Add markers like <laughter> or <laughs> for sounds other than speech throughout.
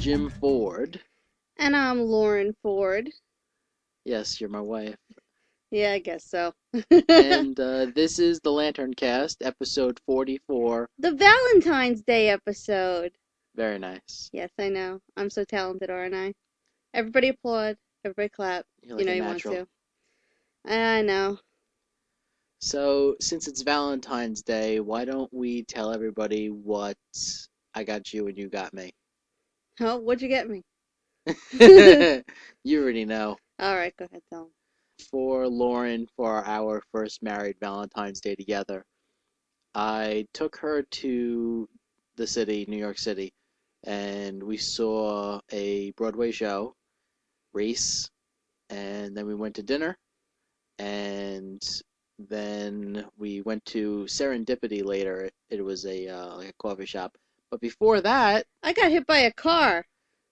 Jim Ford. And I'm Lauren Ford. Yes, you're my wife. Yeah, I guess so. <laughs> and uh, this is the Lantern Cast, episode 44. the Valentine's Day episode. Very nice. Yes, I know. I'm so talented, aren't I? Everybody applaud. Everybody clap. Like you know you natural. want to. I know. So, since it's Valentine's Day, why don't we tell everybody what I got you and you got me? Oh, what'd you get me? <laughs> you already know. All right, go ahead, tell. For Lauren, for our first married Valentine's Day together, I took her to the city, New York City, and we saw a Broadway show, Race, and then we went to dinner, and then we went to Serendipity later. It, it was a uh, like a coffee shop. But before that, I got hit by a car.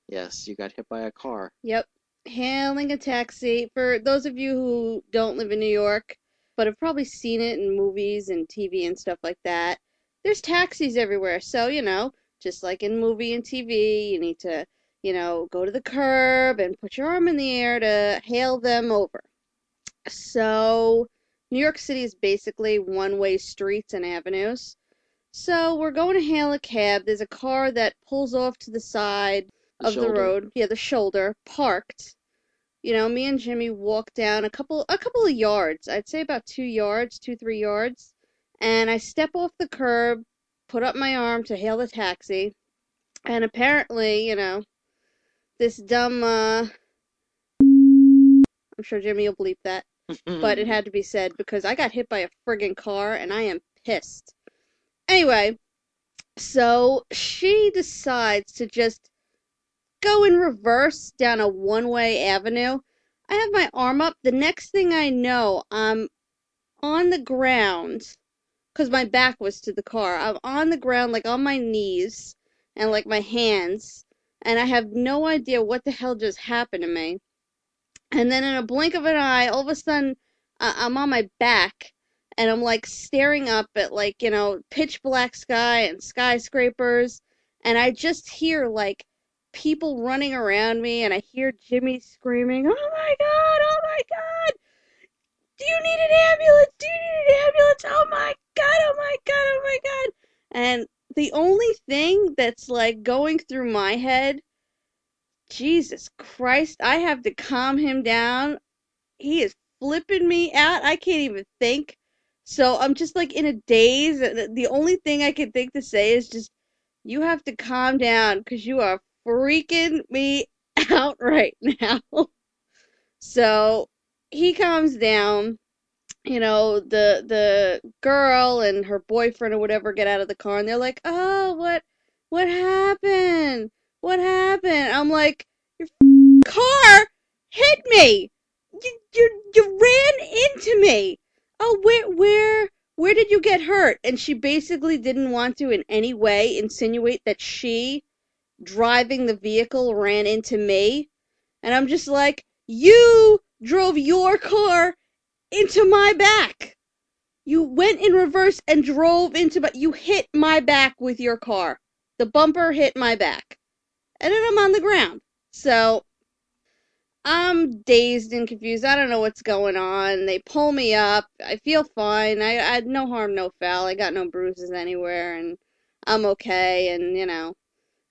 yes, you got hit by a car. Yep. Hailing a taxi. For those of you who don't live in New York, but have probably seen it in movies and TV and stuff like that, there's taxis everywhere. So, you know, just like in movie and TV, you need to, you know, go to the curb and put your arm in the air to hail them over. So, New York City is basically one way streets and avenues. So, we're going to hail a cab. There's a car that pulls off to the side The of the road. Yeah, the shoulder, parked. You know, me and Jimmy walk down a couple a couple of yards. I'd say about two yards, two, three yards. And I step off the curb, put up my arm to hail the taxi. And apparently, you know, this dumb uh I'm sure Jimmy will bleep that. <laughs> But it had to be said because I got hit by a friggin' car and I am pissed. Anyway, so she decides to just go in reverse down a one way avenue. I have my arm up. The next thing I know, I'm on the ground because my back was to the car. I'm on the ground, like on my knees and like my hands, and I have no idea what the hell just happened to me. And then in a blink of an eye, all of a sudden, I'm on my back and I'm like staring up at like, you know, pitch black sky and skyscrapers. And I just hear like people running around me and I hear Jimmy screaming, Oh my God, oh my God. Do you need an ambulance? Do you need an ambulance? Oh my God, oh my God, oh my God. And the only thing that's like going through my head, Jesus Christ, I have to calm him down. He is flipping me out. I can't even think. So I'm just like in a daze. The only thing I can think to say is just, you have to calm down because you are freaking me <laughs> out right now. So he calms down. You know, the the girl and her boyfriend or whatever get out of the car and they're like, "Oh, what what happened? What happened?" I'm like, "Your car hit me. You you you ran into me. Oh, where where where did you get hurt?" And she basically didn't want to in any way insinuate that she driving the vehicle ran into me. And I'm just like, "You drove your car into my back. You went in reverse and drove into my you hit my back with your car. The bumper hit my back. And then I'm on the ground. So I'm dazed and confused. I don't know what's going on. They pull me up. I feel fine. I, I had no harm, no foul. I got no bruises anywhere, and I'm okay. And you know,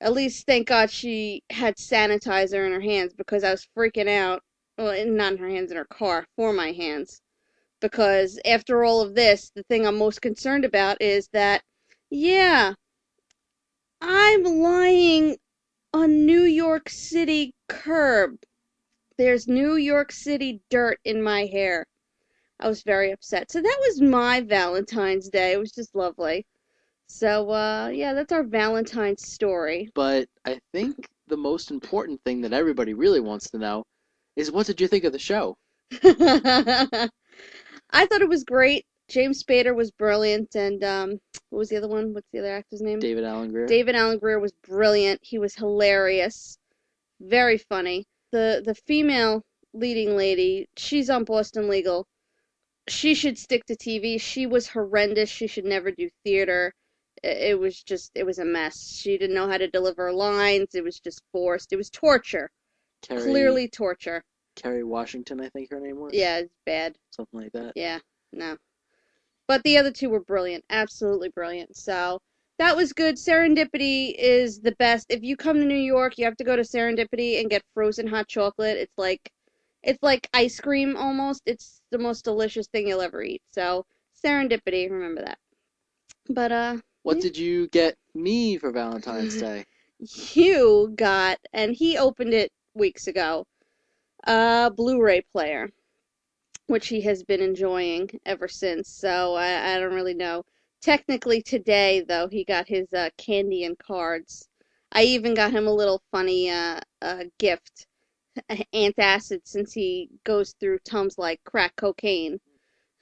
at least thank God she had sanitizer in her hands because I was freaking out. Well, not in her hands, in her car, for my hands. Because after all of this, the thing I'm most concerned about is that, yeah, I'm lying on New York City curb. There's New York City dirt in my hair. I was very upset. So that was my Valentine's Day. It was just lovely. So uh yeah, that's our Valentine's story. But I think the most important thing that everybody really wants to know is what did you think of the show? <laughs> I thought it was great. James Spader was brilliant and um what was the other one? What's the other actor's name? David Alan Grier? David Alan Grier was brilliant. He was hilarious. Very funny. The the female leading lady, she's on Boston Legal. She should stick to TV. She was horrendous. She should never do theater. It, was just it was a mess. She didn't know how to deliver lines. It was just forced. It was torture. Kerry, Clearly torture. Kerry Washington, I think her name was. Yeah, it's bad. Something like that. Yeah, no. But the other two were brilliant. Absolutely brilliant. So that was good. Serendipity is the best. If you come to New York, you have to go to Serendipity and get frozen hot chocolate. It's like it's like ice cream almost. It's the most delicious thing you'll ever eat. So Serendipity, remember that. But uh What Yeah. did you get me for Valentine's <laughs> Day? Hugh got and he opened it weeks ago, a Blu-ray player, which he has been enjoying ever since. So I, I don't really know. Technically today though, he got his uh, candy and cards. I even got him a little funny uh, uh gift, antacid, since he goes through tums like crack cocaine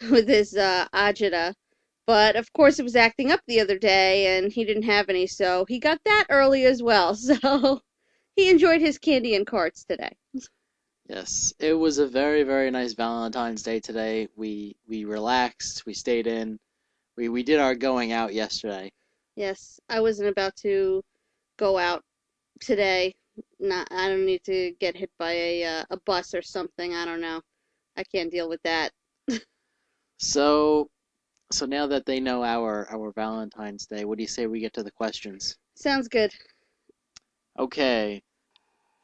<laughs> with his uh, agita. But of course, it was acting up the other day, and he didn't have any, so he got that early as well. <laughs> So he enjoyed his candy and cards today. Yes, it was a very, very nice Valentine's Day today. We we relaxed, we stayed in, we we did our going out yesterday. Yes, I wasn't about to go out today. Not, I don't need to get hit by a uh, a bus or something. I don't know. I can't deal with that. So so now that they know our our Valentine's Day, what do you say we get to the questions? Sounds good. Okay.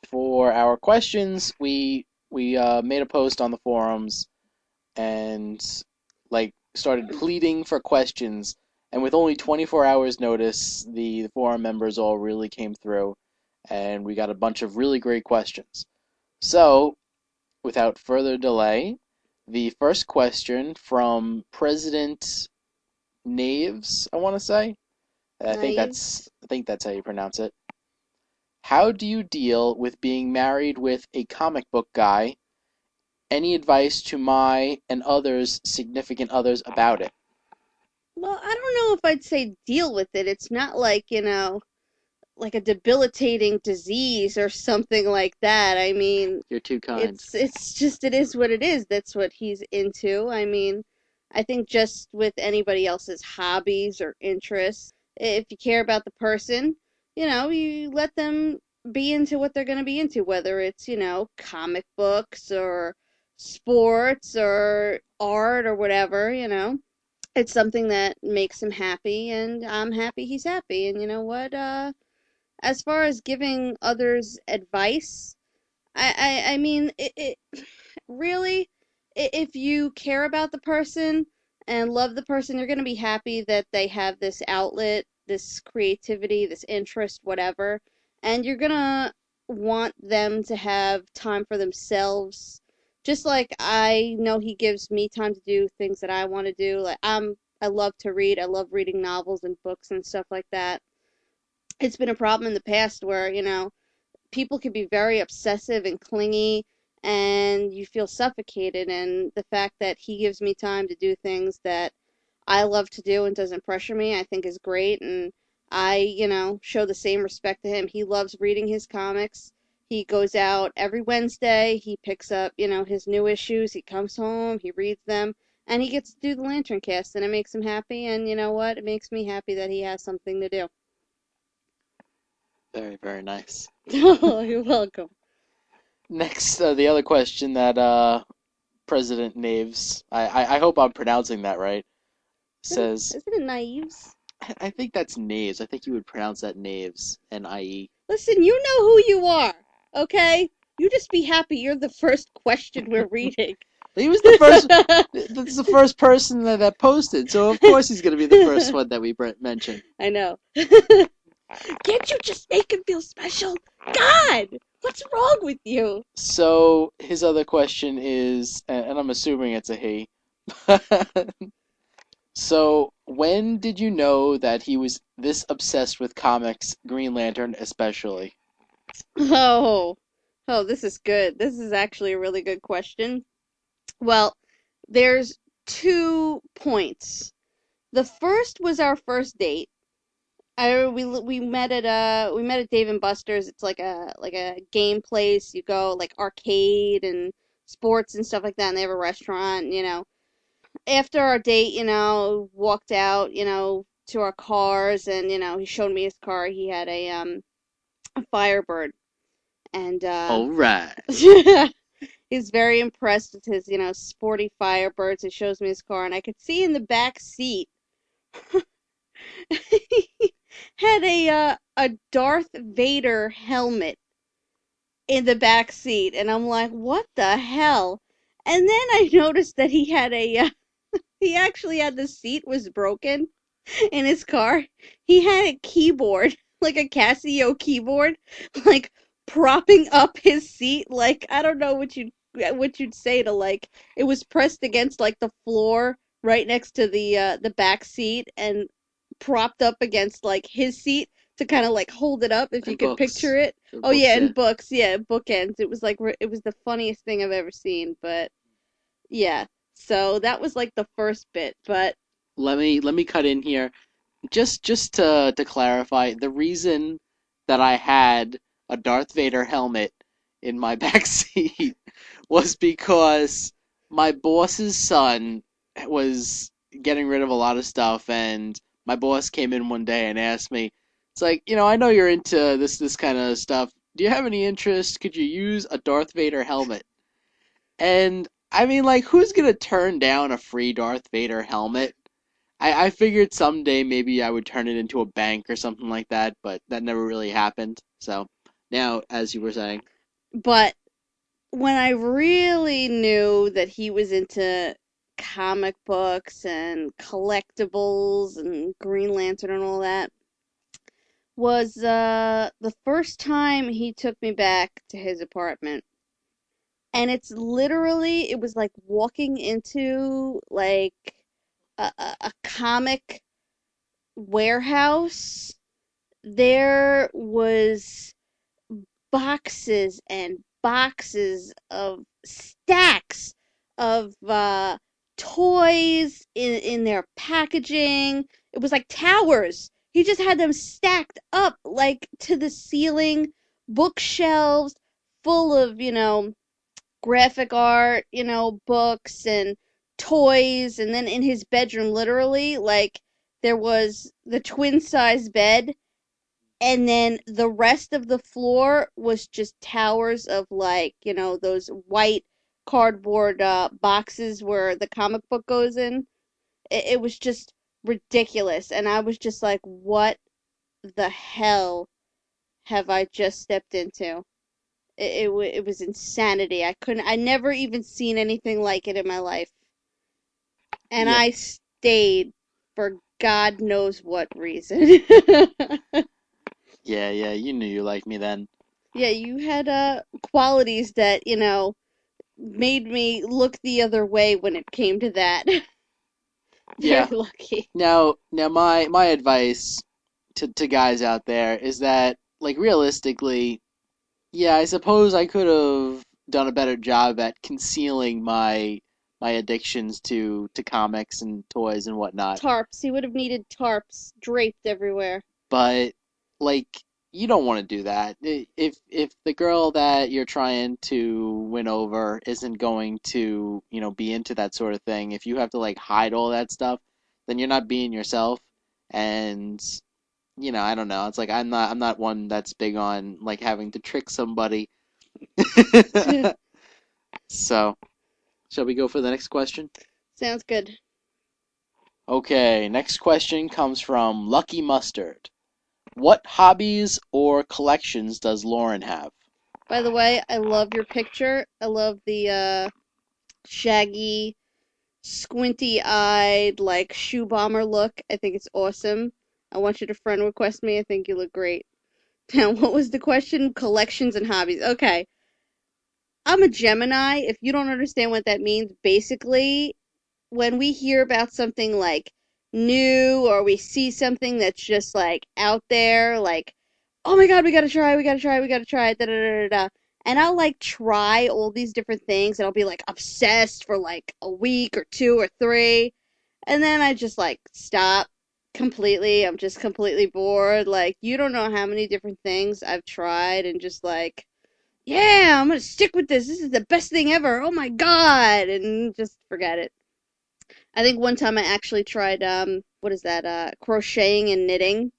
For our questions, we we uh, made a post on the forums and like started pleading for questions. And with only 24 hours notice, the, forum members all really came through, and we got a bunch of really great questions. So, without further delay, the first question from President Naves, I want to say. I think that's I think that's how you pronounce it. How do you deal with being married with a comic book guy? Any advice to my and others significant others about it? Well, I don't know if I'd say deal with it. It's not like, you know, like a debilitating disease or something like that. I mean, You're too kind. it's it's just it is what it is. That's what he's into. I mean, I think just with anybody else's hobbies or interests, if you care about the person, you know, you let them be into what they're going to be into, whether it's, you know, comic books or sports or art or whatever, you know. It's something that makes him happy and I'm happy he's happy. And you know what? Uh as far as giving others advice, I, I, I mean, it, it really, if you care about the person and love the person, you're going to be happy that they have this outlet, this creativity, this interest, whatever. And you're going to want them to have time for themselves. Just like I know he gives me time to do things that I want to do. Like I'm, I love to read. I love reading novels and books and stuff like that it's been a problem in the past where, you know, people can be very obsessive and clingy and you feel suffocated and the fact that he gives me time to do things that I love to do and doesn't pressure me, I think is great and I, you know, show the same respect to him. He loves reading his comics. He goes out every Wednesday, he picks up, you know, his new issues, he comes home, he reads them, and he gets to do the Lantern Cast and it makes him happy and you know what? It makes me happy that he has something to do. Very, very nice. <laughs> <laughs> Oh, you're welcome. Next, uh, the other question that uh, President Naves, I, I, I hope I'm pronouncing that right, says, Isn't it naives? I, I think that's Naves. I think you would pronounce that Naves, N-I-E. Listen, you know who you are, okay? You just be happy you're the first question we're <laughs> reading. He was the first. <laughs> this is the first person that, that posted, so of course he's going to be the first one that we mention. I know. <laughs> Can't you just make him feel special? God, what's wrong with you? So his other question is, and I'm assuming it's a he. So when did you know that he was this obsessed with comics, Green Lantern especially? Oh, oh, this is good. This is actually a really good question. Well, there's two points. The first was our first date. I we we met at uh we met at Dave and Buster's. It's like a like a game place. You go like arcade and sports and stuff like that. And they have a restaurant. You know. After our date, you know, walked out. You know, to our cars, and you know, he showed me his car. He had a um Firebird, and uh, All right. <laughs> he's very impressed with his you know sporty Firebirds. He shows me his car, and I could see in the back seat he <laughs> had a uh, a Darth Vader helmet in the back seat, and I'm like, what the hell? And then I <laughs> noticed that he had a uh, he actually had the seat was broken in his car. He had a keyboard, like a Casio keyboard, <laughs> like propping up his seat. Like I don't know what you'd what you'd say to like it was pressed against like the floor right next to the uh the back seat and propped up against like his seat to kind of like hold it up if you could picture it. The Oh yeah, books, and books, yeah, bookends. It was like it was the funniest thing I've ever seen, but yeah. So that was like the first bit, but let me let me cut in here just just to to clarify the reason that I had a Darth Vader helmet in my <laughs> back seat was because my boss's son was getting rid of a lot of stuff and my boss came in one day and asked me it's like you know I know you're into this this kind of stuff. Do you have any interest? Could you use a Darth Vader helmet? And I mean like who's gonna turn down a free Darth Vader helmet I, I figured someday maybe I would turn it into a bank or something like that, but that never really happened. So now, as you were saying, but when I really knew that he was into comic books and collectibles and Green Lantern and all that was uh the first time he took me back to his apartment. And it's literally it was like walking into like a, a, comic warehouse. There was boxes and boxes of stacks of uh, toys in in their packaging. It was like towers. He just had them stacked up like to the ceiling, bookshelves full of, you know, graphic art, you know, books and toys and then in his bedroom literally like there was the twin size bed and then the rest of the floor was just towers of like you know those white cardboard uh, boxes where the comic book goes in. It, it was just ridiculous and i was just like what the hell have i just stepped into? It, it, it was insanity. I couldn't i never even seen anything like it in my life and Yep. i stayed for god knows what reason yeah, yeah, you knew you liked me then. <laughs> Yeah, you had uh qualities that, you know, made me look the other way when it came to that. <laughs> Yeah. Very lucky. Now, now my my advice to to guys out there is that like realistically, yeah, I suppose I could have done a better job at concealing my my addictions to to comics and toys and whatnot. Tarps. He would have needed tarps draped everywhere. but like you don't want to do that. If if the girl that you're trying to win over isn't going to, you know, be into that sort of thing, if you have to like hide all that stuff, then you're not being yourself. And you know, I don't know. It's like I'm not I'm not one that's big on like having to trick somebody. <laughs> <laughs> So, shall we go for the next question? Sounds good. Okay, next question comes from Lucky Mustard. What hobbies or collections does Lauren have? By the way, I love your picture. I love the uh shaggy, squinty-eyed, like shoe bomber look. I think it's awesome. I want you to friend request me. I think you look great. <laughs> Now, what was the question? Collections and hobbies. Okay. I'm a Gemini. If you don't understand what that means, basically, when we hear about something like new or we see something that's just like out there, like, oh my god, we gotta try, we gotta try, we gotta try, da da da da da. And I'll like try all these different things and I'll be like obsessed for like a week or two or three. And then I just like stop completely. I'm just completely bored. Like, you don't know how many different things I've tried and just like, yeah, I'm gonna stick with this. This is the best thing ever. Oh my god. And just forget it. I think one time I actually tried um what is that? Uh, crocheting and knitting,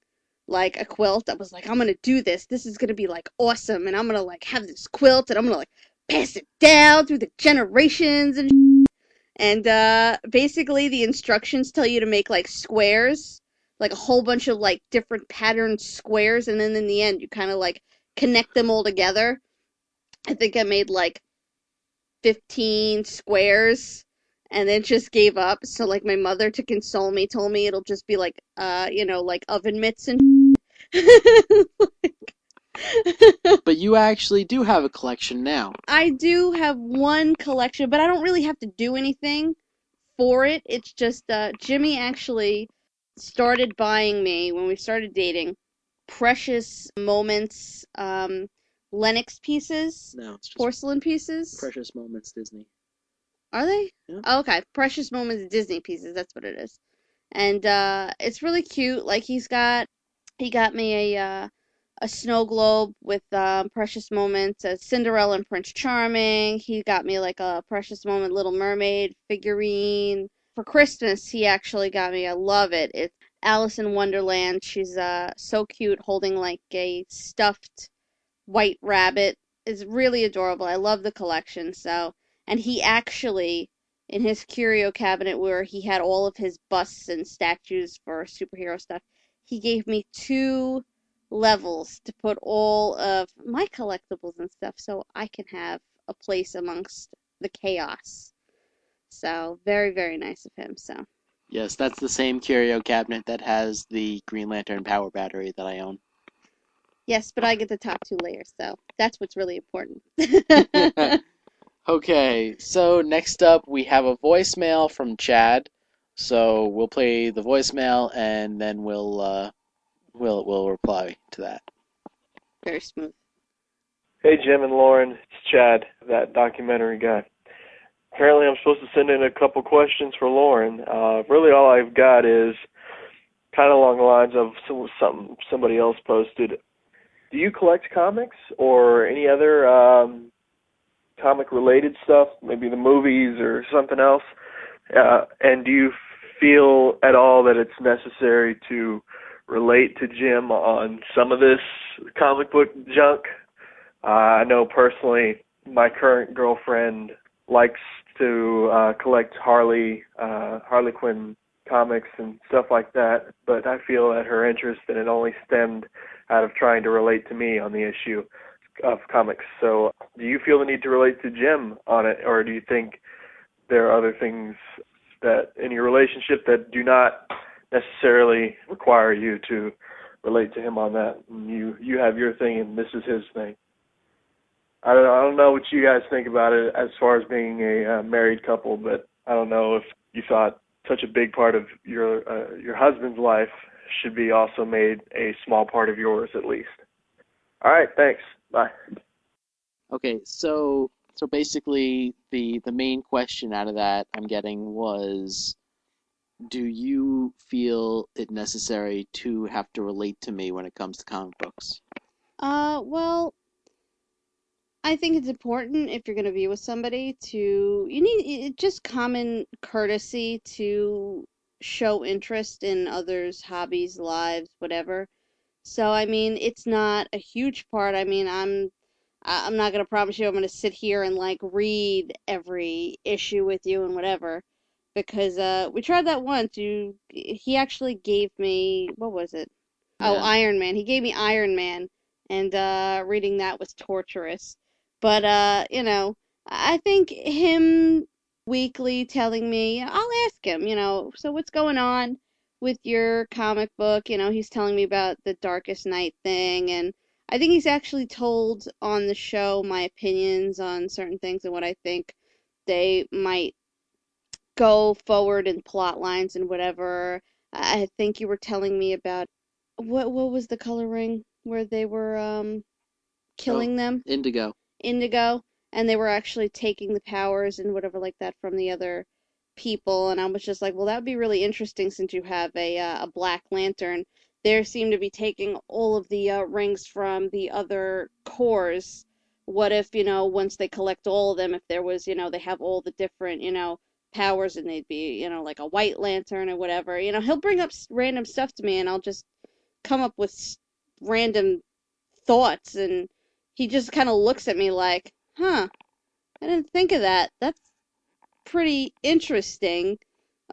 like a quilt. I was like, I'm gonna do this. This is gonna be like awesome, and I'm gonna like have this quilt, and I'm gonna like pass it down through the generations and. And uh, basically, the instructions tell you to make like squares, like a whole bunch of like different patterned squares, and then in the end, you kind of like connect them all together. I think I made like 15 squares and then just gave up. So like my mother to console me told me it'll just be like uh, you know, like oven mitts and <laughs> But you actually do have a collection now. I do have one collection, but I don't really have to do anything for it. It's just uh Jimmy actually started buying me when we started dating precious moments um Lenox pieces, No, it's just porcelain pieces. Precious Moments Disney. Are they? Yeah. Oh, okay. Precious Moments Disney pieces. That's what it is. And uh, it's really cute. Like he's got, he got me a uh, a snow globe with um, Precious Moments, a Cinderella and Prince Charming. He got me like a Precious Moment Little Mermaid figurine. For Christmas, he actually got me. I love it. It's Alice in Wonderland. She's uh so cute, holding like a stuffed white rabbit. is really adorable. I love the collection. So and he actually in his curio cabinet where he had all of his busts and statues for superhero stuff he gave me two levels to put all of my collectibles and stuff so i can have a place amongst the chaos so very very nice of him so Yes, that's the same curio cabinet that has the Green Lantern power battery that I own. Yes but i get the top two layers so that's what's really important <laughs> Okay, so next up we have a voicemail from Chad. So we'll play the voicemail and then we'll uh, we'll we'll reply to that. very smooth Hey, Jim and Lauren, it's Chad, that documentary guy. Apparently, I'm supposed to send in a couple questions for Lauren. Uh, really, all I've got is kind of along the lines of some, something somebody else posted. Do you collect comics or any other um, comic-related stuff, maybe the movies or something else? Uh, and do you feel at all that it's necessary to relate to Jim on some of this comic book junk? Uh, I know personally, my current girlfriend likes to uh, collect Harley, uh, Harley Quinn comics and stuff like that, but I feel that her interest in it only stemmed out of trying to relate to me on the issue of comics. So, do you feel the need to relate to Jim on it, or do you think there are other things that in your relationship that do not necessarily require you to relate to him on that? You you have your thing, and this is his thing. I don't, I don't know what you guys think about it as far as being a uh, married couple, but I don't know if you thought such a big part of your uh, your husband's life should be also made a small part of yours at least. All right, thanks. Bye. Okay, so so basically the the main question out of that I'm getting was do you feel it necessary to have to relate to me when it comes to comic books? Uh, well, I think it's important if you're going to be with somebody to you need it, just common courtesy to show interest in others' hobbies, lives, whatever. So I mean, it's not a huge part. I mean, I'm I'm not going to promise you I'm going to sit here and like read every issue with you and whatever because uh we tried that once. You he actually gave me what was it? Oh, Iron Man. He gave me Iron Man and uh reading that was torturous. But uh, you know, I think him weekly telling me, I'll ask him, you know, so what's going on with your comic book? You know, he's telling me about the Darkest Night thing and I think he's actually told on the show my opinions on certain things and what I think they might go forward in plot lines and whatever. I think you were telling me about what what was the color ring where they were um killing them? Indigo. Indigo, and they were actually taking the powers and whatever like that from the other people. And I was just like, well, that would be really interesting since you have a uh, a Black Lantern. They seem to be taking all of the uh, rings from the other Corps. What if you know once they collect all of them, if there was you know they have all the different you know powers and they'd be, you know, like a white lantern or whatever. You know, he'll bring up random stuff to me and I'll just come up with random thoughts and he just kind of looks at me like, "Huh. I didn't think of that. That's pretty interesting."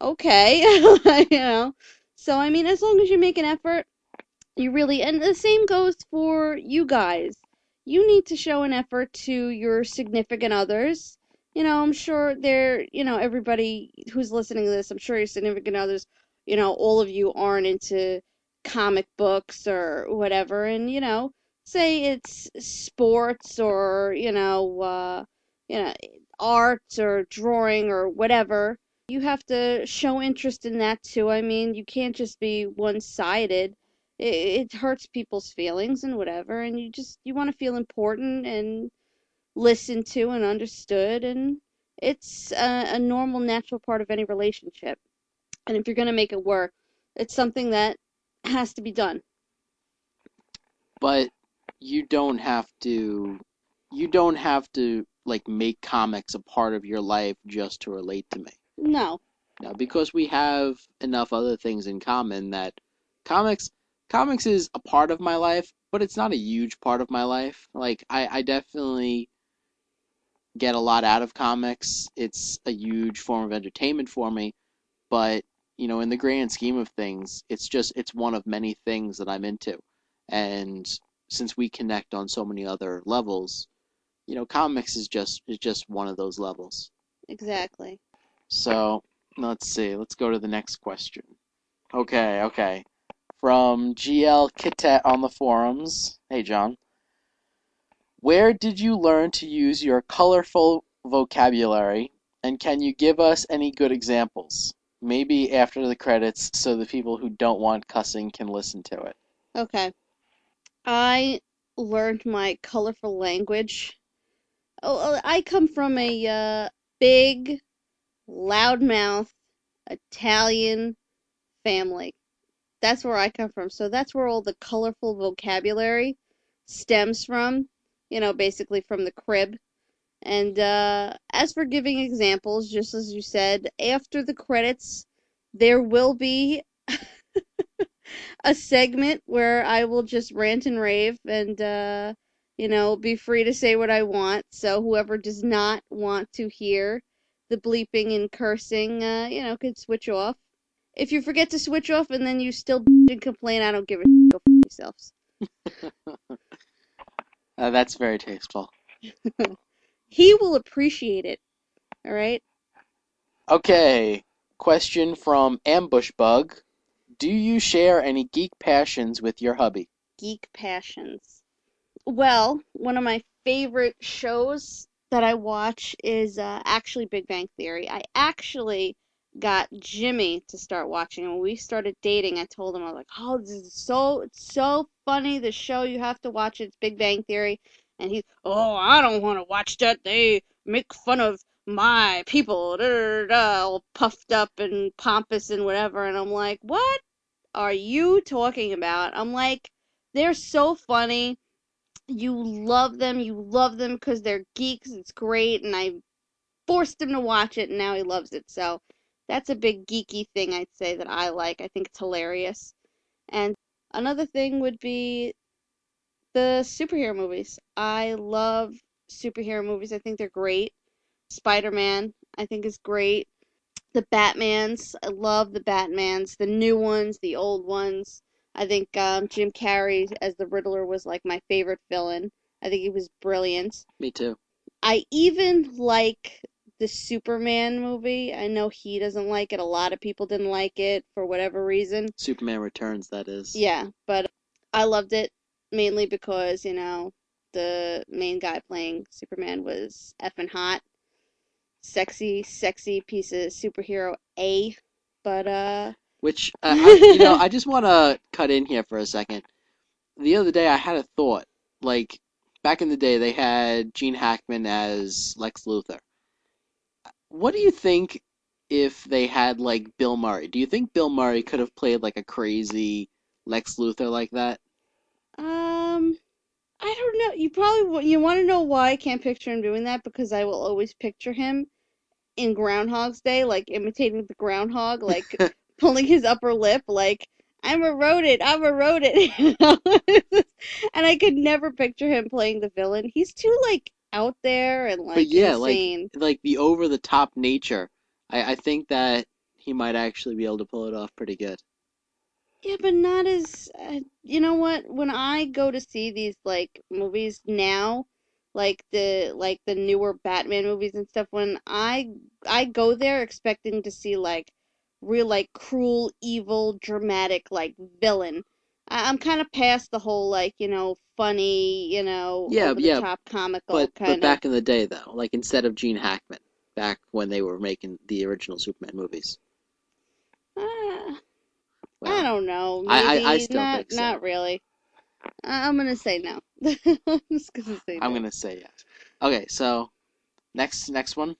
Okay, <laughs> you know. So I mean, as long as you make an effort, you really and the same goes for you guys. You need to show an effort to your significant others. You know, I'm sure they're, you know, everybody who's listening to this, I'm sure your significant others, you know, all of you aren't into comic books or whatever and you know, say it's sports or, you know, uh, you know, art or drawing or whatever. You have to show interest in that too. I mean, you can't just be one-sided it, it hurts people's feelings and whatever and you just you want to feel important and listened to and understood and it's a, a normal natural part of any relationship and if you're going to make it work it's something that has to be done but you don't have to you don't have to like make comics a part of your life just to relate to me no no because we have enough other things in common that comics comics is a part of my life, but it's not a huge part of my life. Like I, I definitely get a lot out of comics. It's a huge form of entertainment for me, but you know, in the grand scheme of things, it's just it's one of many things that I'm into. And since we connect on so many other levels, you know, comics is just is just one of those levels. Exactly. So, let's see. Let's go to the next question. Okay, okay from GL Kitet on the forums. Hey, John. Where did you learn to use your colorful vocabulary, and can you give us any good examples? Maybe after the credits so the people who don't want cussing can listen to it. Okay. I learned my colorful language. Oh, oh I come from a uh, big, loudmouth Italian family. That's where I come from. So that's where all the colorful vocabulary stems from. You know, basically from the crib. And uh, as for giving examples, just as you said, after the credits, there will be a segment where I will just rant and rave and, uh, you know, be free to say what I want. So whoever does not want to hear the bleeping and cursing, uh, you know, could switch off. If you forget to switch off and then you still <laughs> complain, I don't give a shit. Go f yourselves. <laughs> uh, that's very tasteful. <laughs> he will appreciate it. All right. Okay. Question from Ambush Bug. Do you share any geek passions with your hubby? Geek passions. Well, one of my favorite shows that I watch is uh, actually Big Bang Theory. I actually got Jimmy to start watching. When we started dating, I told him I was like, "Oh, this is so it's so funny. The show you have to watch it. It's Big Bang Theory." And he's, "Oh, I don't want to watch that. They make fun of my people, da, da, da, all puffed up and pompous and whatever." And I'm like, "What are you talking about?" I'm like, "They're so funny." You love them. You love them because they're geeks. It's great, and I forced him to watch it, and now he loves it. So that's a big geeky thing I'd say that I like. I think it's hilarious. And another thing would be the superhero movies. I love superhero movies. I think they're great. Spider-Man, I think is great. The Batmans, I love the Batmans, the new ones, the old ones. I think um, Jim Carrey as the Riddler was like my favorite villain. I think he was brilliant. Me too. I even like the Superman movie. I know he doesn't like it. A lot of people didn't like it for whatever reason. Superman Returns, that is. Yeah, but I loved it mainly because, you know, the main guy playing Superman was effing hot. Sexy, sexy piece of superhero A. But, uh. Which, <laughs> uh, I, you know, I just want to cut in here for a second. The other day I had a thought. Like, back in the day, they had Gene Hackman as Lex Luthor what do you think if they had like Bill Murray? Do you think Bill Murray could have played like a crazy Lex Luthor like that? Um, I don't know. You probably you want to know why I can't picture him doing that because I will always picture him in Groundhog's Day, like imitating the groundhog, like <laughs> pulling his upper lip, like I'm a rodent, I'm a rodent, <laughs> you know? and I could never picture him playing the villain. He's too like out there and like but yeah, insane. like like the over the top nature. I, I think that he might actually be able to pull it off pretty good. Yeah, but not as uh, you know what? When I go to see these like movies now, like the like the newer Batman movies and stuff, when I I go there expecting to see like real like cruel, evil, dramatic like villain. I, I'm kind of past the whole like you know funny, you know Yeah, yeah, top comical But kind but back in the day though, like instead of Gene Hackman, back when they were making the original Superman movies. of. Uh, I don't know. I- I- I still not. think so. Not really. I'm gonna say no. <laughs> I'm just gonna say I'm no. gonna say yes. Okay, so next next one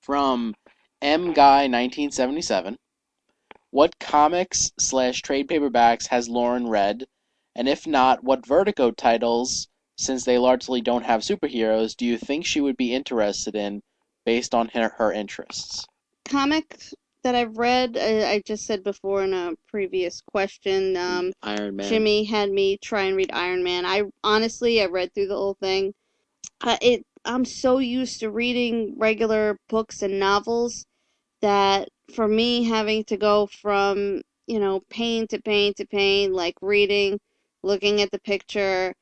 from M Guy 1977. What comics slash trade paperbacks has Lauren read, and if not, what Vertigo titles, since they largely don't have superheroes, do you think she would be interested in, based on her, her interests? comic that I've read, I, I just said before in a previous question, um, Iron Man. Jimmy had me try and read Iron Man. I honestly, I read through the whole thing. Uh, it, I'm so used to reading regular books and novels that for me having to go from you know pain to pain to pain, like reading, looking at the picture,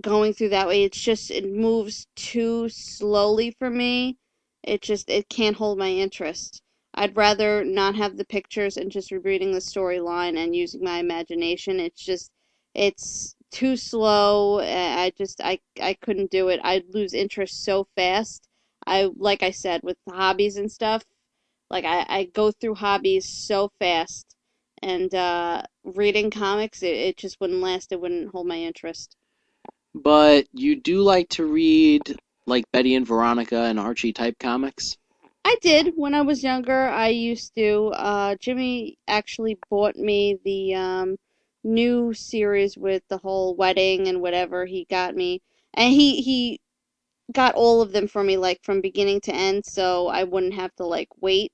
going through that way, it's just it moves too slowly for me. It just it can't hold my interest. I'd rather not have the pictures and just reading the storyline and using my imagination. It's just it's too slow. I I just I I couldn't do it. I'd lose interest so fast. I like I said with hobbies and stuff, like I I go through hobbies so fast and uh reading comics it, it just wouldn't last. It wouldn't hold my interest. But you do like to read like Betty and Veronica and Archie type comics? I did when I was younger. I used to. Uh, Jimmy actually bought me the um, new series with the whole wedding and whatever. He got me, and he he got all of them for me, like from beginning to end, so I wouldn't have to like wait.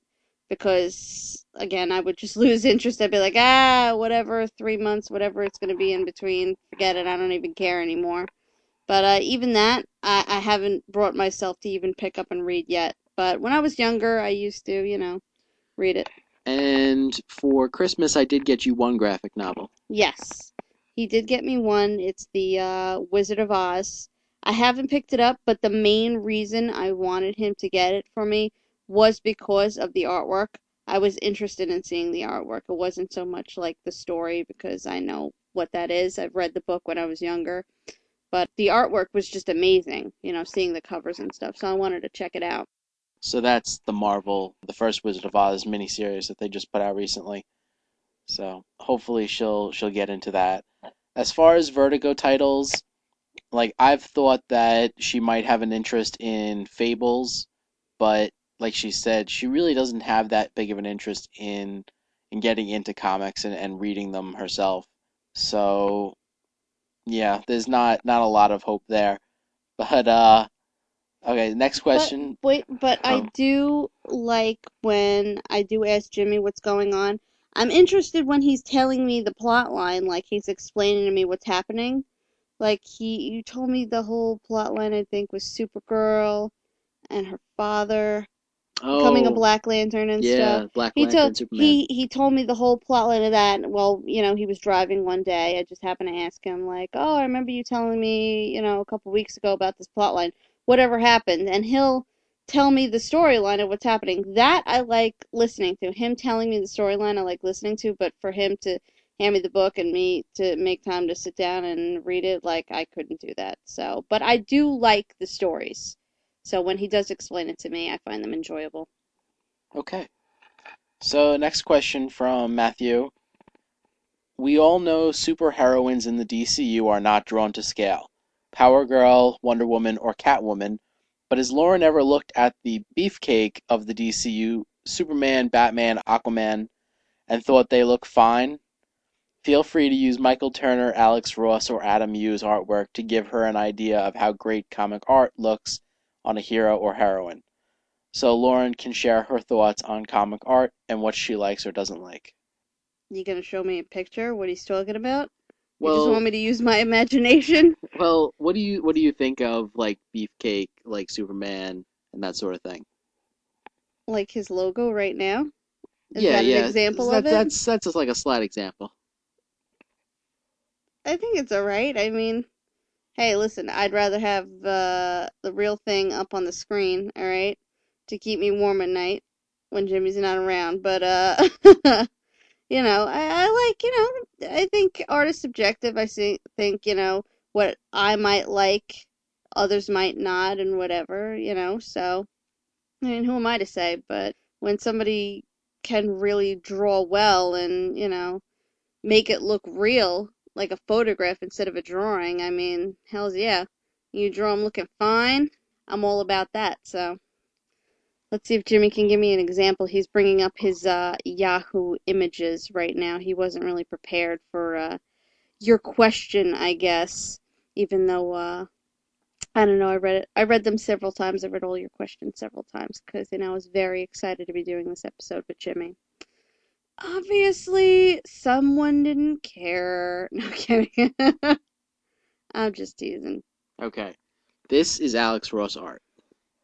Because again, I would just <laughs> lose interest. I'd be like, ah, whatever, three months, whatever it's gonna be in between. Forget it. I don't even care anymore. But uh, even that, I, I haven't brought myself to even pick up and read yet. But when I was younger, I used to, you know, read it. And for Christmas, I did get you one graphic novel. Yes, he did get me one. It's the uh, Wizard of Oz. I haven't picked it up, but the main reason I wanted him to get it for me was because of the artwork. I was interested in seeing the artwork. It wasn't so much like the story because I know what that is. I've read the book when I was younger. But the artwork was just amazing, you know, seeing the covers and stuff. So I wanted to check it out. So that's the Marvel, the first Wizard of Oz miniseries that they just put out recently. So hopefully she'll she'll get into that. As far as Vertigo titles, like I've thought that she might have an interest in Fables, but like she said, she really doesn't have that big of an interest in in getting into comics and, and reading them herself. So yeah, there's not not a lot of hope there. But uh okay, next question. But wait, but I Oh. do like when I do ask Jimmy what's going on. I'm interested when he's telling me the plot line, like he's explaining to me what's happening. Like he, you told me the whole plot line. I think was Supergirl and her father becoming a Oh, Black Lantern and stuff. yeah, Black He Lantern, told Superman. he he told me the whole plot line of that. Well, you know, he was driving one day. I just happened to ask him like, "Oh, I remember you telling me, you know, a couple weeks ago about this plot line. Whatever happened?" And he'll tell me the storyline of what's happening. That I like listening to. Him telling me the storyline I like listening to, but for him to hand me the book and me to make time to sit down and read it, like I couldn't do that. So, but I do like the stories. So when he does explain it to me, I find them enjoyable. Okay. So next question from Matthew. We all know superheroines in the DCU are not drawn to scale. Power Girl, Wonder Woman, or Catwoman. But has Lauren ever looked at the beefcake of the DCU, Superman, Batman, Aquaman, and thought they look fine? Feel free to use Michael Turner, Alex Ross, or Adam Hughes artwork to give her an idea of how great comic art looks on a hero or heroine. so Lauren can share her thoughts on comic art and what she likes or doesn't like. You gonna show me a picture? What he's talking about? You Well, just want me to use my imagination? <laughs> well, what do you what do you think of like Beefcake, like Superman, and that sort of thing? Like his logo right now? Is yeah, that yeah. an example that, of it? That's that's just like a slight example. I think it's alright. I mean, hey, listen, I'd rather have uh, the real thing up on the screen, alright? To keep me warm at night when Jimmy's not around. But, uh, <laughs> you know, I, I like, you know, I think art is subjective. I see, think, you know, what I might like, others might not, and whatever, you know, so, I mean, who am I to say? But when somebody can really draw well and, you know, make it look real, like a photograph instead of a drawing, I mean, hells yeah. You draw them looking fine, I'm all about that, so. Let's see if Jimmy can give me an example. He's bringing up his uh, Yahoo images right now. He wasn't really prepared for uh, your question, I guess. Even though uh, I don't know, I read it. I read them several times. I read all your questions several times because know I was very excited to be doing this episode with Jimmy. Obviously, someone didn't care. <laughs> No kidding. <laughs> I'm just teasing. Okay, this is Alex Ross art.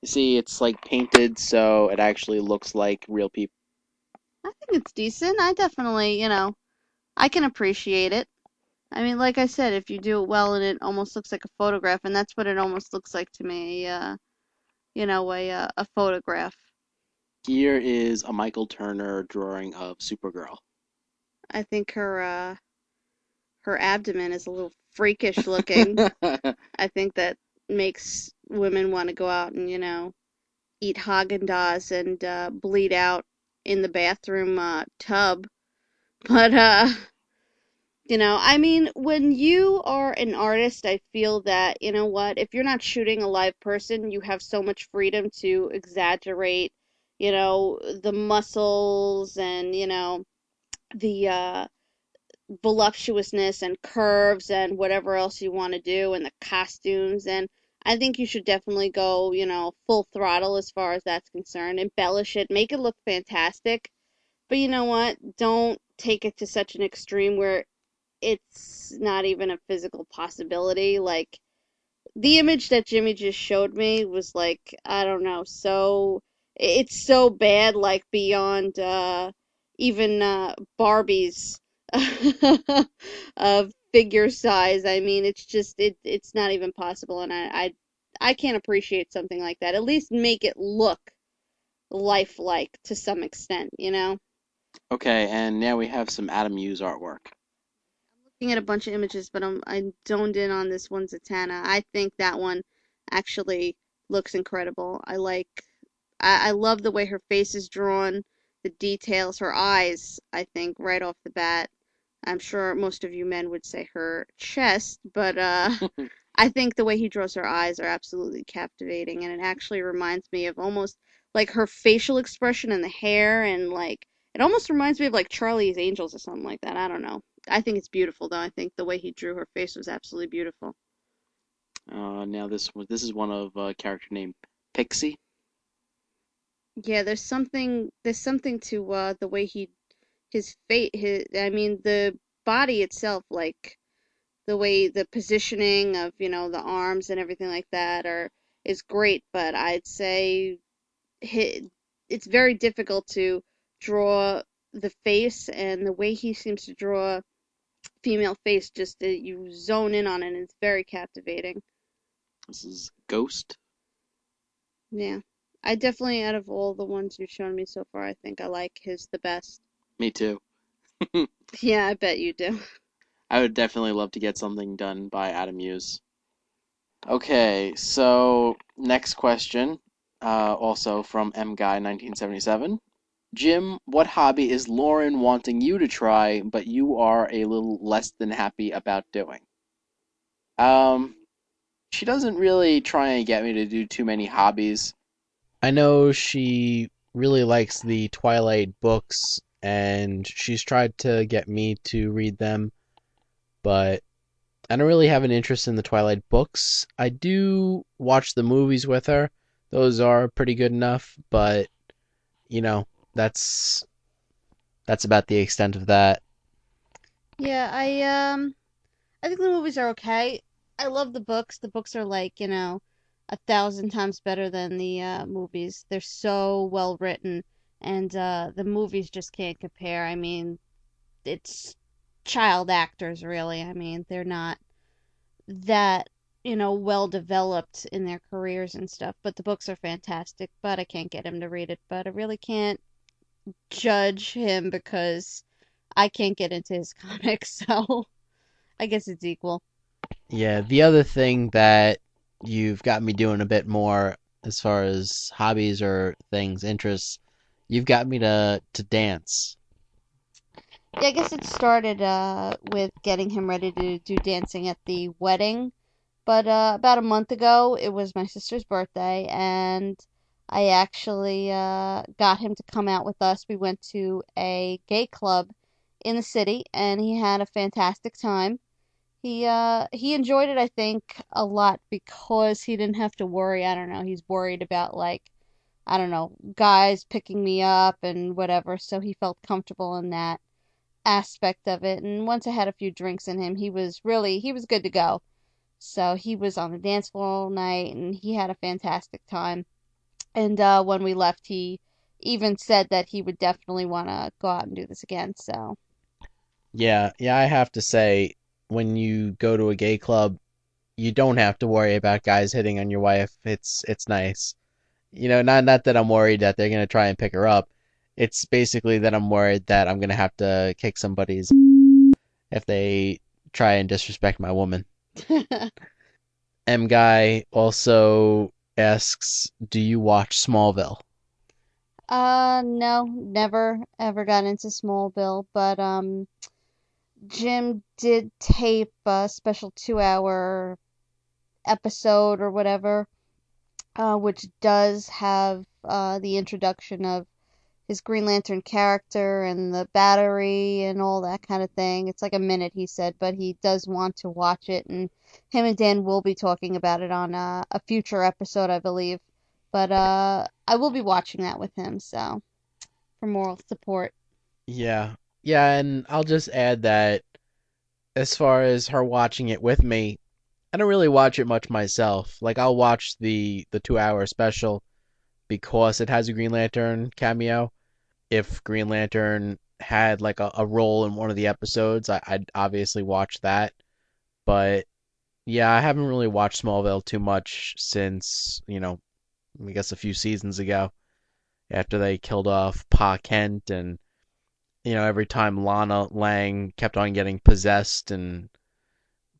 You see, it's like painted, so it actually looks like real people. I think it's decent. I definitely, you know, I can appreciate it. I mean, like I said, if you do it well and it almost looks like a photograph, and that's what it almost looks like to me, uh, you know, a uh, a photograph. Here is a Michael Turner drawing of Supergirl. I think her uh her abdomen is a little freakish looking. <laughs> I think that makes women want to go out and, you know, eat Haagen-Dazs and uh, bleed out in the bathroom uh, tub. <laughs> But, uh, you know, I mean, when you are an artist, I feel that, you know what, if you're not shooting a live person, you have so much freedom to exaggerate, you know, the muscles and, you know, the, uh, voluptuousness and curves and whatever else you want to do and the costumes and I think you should definitely go, you know, full throttle as far as that's concerned. Embellish it, make it look fantastic. But you know what? Don't take it to such an extreme where it's not even a physical possibility. Like the image that Jimmy just showed me was like, I don't know, so it's so bad like beyond uh even uh Barbie's <laughs> of figure size. I mean, it's just it it's not even possible, and I I I can't appreciate something like that. At least make it look lifelike to some extent, you know. Okay, and now we have some Adam Hughes artwork. I'm looking at a bunch of images, but I'm I zoned in on this one Zatanna. I think that one actually looks incredible. I like I, I love the way her face is drawn, the details, her eyes, I think, right off the bat. I'm sure most of you men would say her chest, but uh, <laughs> I think the way he draws her eyes are absolutely captivating, and it actually reminds me of almost like her facial expression and the hair, and like it almost reminds me of like Charlie's Angels or something like that. I don't know. I think it's beautiful though. I think the way he drew her face was absolutely beautiful. Uh, now this this is one of a character named Pixie. Yeah, there's something there's something to uh the way he his fate his I mean the body itself like the way the positioning of, you know, the arms and everything like that are is great, but I'd say hi it's very difficult to draw the face and the way he seems to draw female face just uh, you zone in on it and it's very captivating. This is Ghost. Yeah. I definitely out of all the ones you've shown me so far, I think I like his the best. Me too. <laughs> Yeah, I bet you do. I would definitely love to get something done by Adam Hughes. Okay, so next question, uh, also from M Guy 1977. Jim, what hobby is Lauren wanting you to try, but you are a little less than happy about doing? Um, she doesn't really try and get me to do too many hobbies. I know she really likes the Twilight books, and she's tried to get me to read them, but I don't really have an interest in the Twilight books. I do watch the movies with her, those are pretty good enough, but you know, that's that's about the extent of that. Yeah, I um I think the movies are okay. I love the books. The books are like, you know, a thousand times better than the uh, movies. They're so well written, and uh, the movies just can't compare. I mean, it's child actors, really. I mean, they're not that, you know, well developed in their careers and stuff. But the books are fantastic. But I can't get him to read it. But I really can't judge him because I can't get into his <laughs> comics. So I guess it's equal. Yeah, the other thing that you've got me doing a bit more as far as hobbies or things, interests, you've got me to to dance. Yeah, I guess it started uh, with getting him ready to do dancing at the wedding. But uh, about a month ago, it was my sister's birthday, and I actually uh, got him to come out with us. We went to a gay club in the city, and he had a fantastic time. He uh, he enjoyed it, I think, a lot because he didn't have to worry. I don't know. He's worried about like I don't know guys picking me up and whatever, so he felt comfortable in that aspect of it. And once I had a few drinks in him, he was really he was good to go. So he was on the dance floor all night and he had a fantastic time. And uh, when we left, he even said that he would definitely want to go out and do this again. So Yeah, yeah, I have to say, when you go to a gay club, you don't have to worry about guys hitting on your wife. It's it's nice. You know, not not that I'm worried that they're gonna try and pick her up. It's basically that I'm worried that I'm gonna have to kick somebody's <laughs> if they try and disrespect my woman. <laughs> M Guy also asks, "Do you watch Smallville?" uh no, never ever got into Smallville, but um Jim did tape a special two hour episode or whatever, uh, which does have uh, the introduction of his Green Lantern character and the battery and all that kind of thing. It's like a minute, he said, but he does want to watch it, and him and Dan will be talking about it on uh, a future episode, I believe. But uh, I will be watching that with him, so for moral support. Yeah. Yeah, and I'll just add that as far as her watching it with me, I don't really watch it much myself. Like I'll watch the the 2-hour special because it has a Green Lantern cameo. If Green Lantern had like a, a role in one of the episodes, I, I'd obviously watch that. But yeah, I haven't really watched Smallville too much since, you know, I guess a few seasons ago after they killed off Pa Kent and you know, every time Lana Lang kept on getting possessed and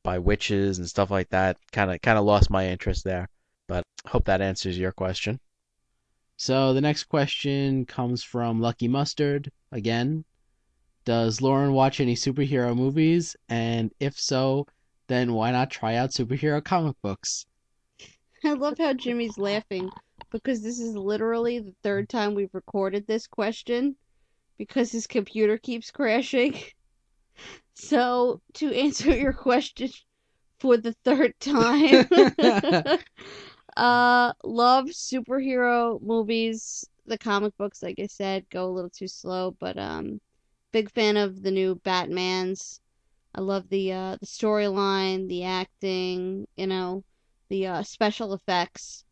by witches and stuff like that, kind of kind of lost my interest there. But hope that answers your question. So the next question comes from Lucky Mustard again. Does Lauren watch any superhero movies? And if so, then why not try out superhero comic books? <laughs> I love how Jimmy's laughing because this is literally the third time we've recorded this question because his computer keeps crashing. <laughs> So, to answer your question for the third time, <laughs> uh, love superhero movies. The comic books, like I said, go a little too slow, but um, big fan of the new Batmans. I love the uh, the storyline, the acting, you know, the uh, special effects.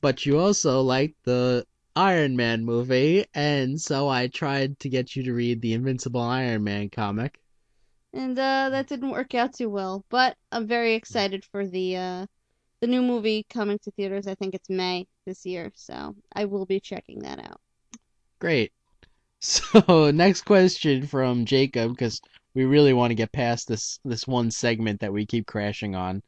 But you also like the Iron Man movie, and so I tried to get you to read the Invincible Iron Man comic. And uh, that didn't work out too well, but I'm very excited for the uh, the new movie coming to theaters. I think it's May this year, so I will be checking that out. Great. <laughs> So, next question from Jacob, because we really want to get past this this one segment that we keep crashing on.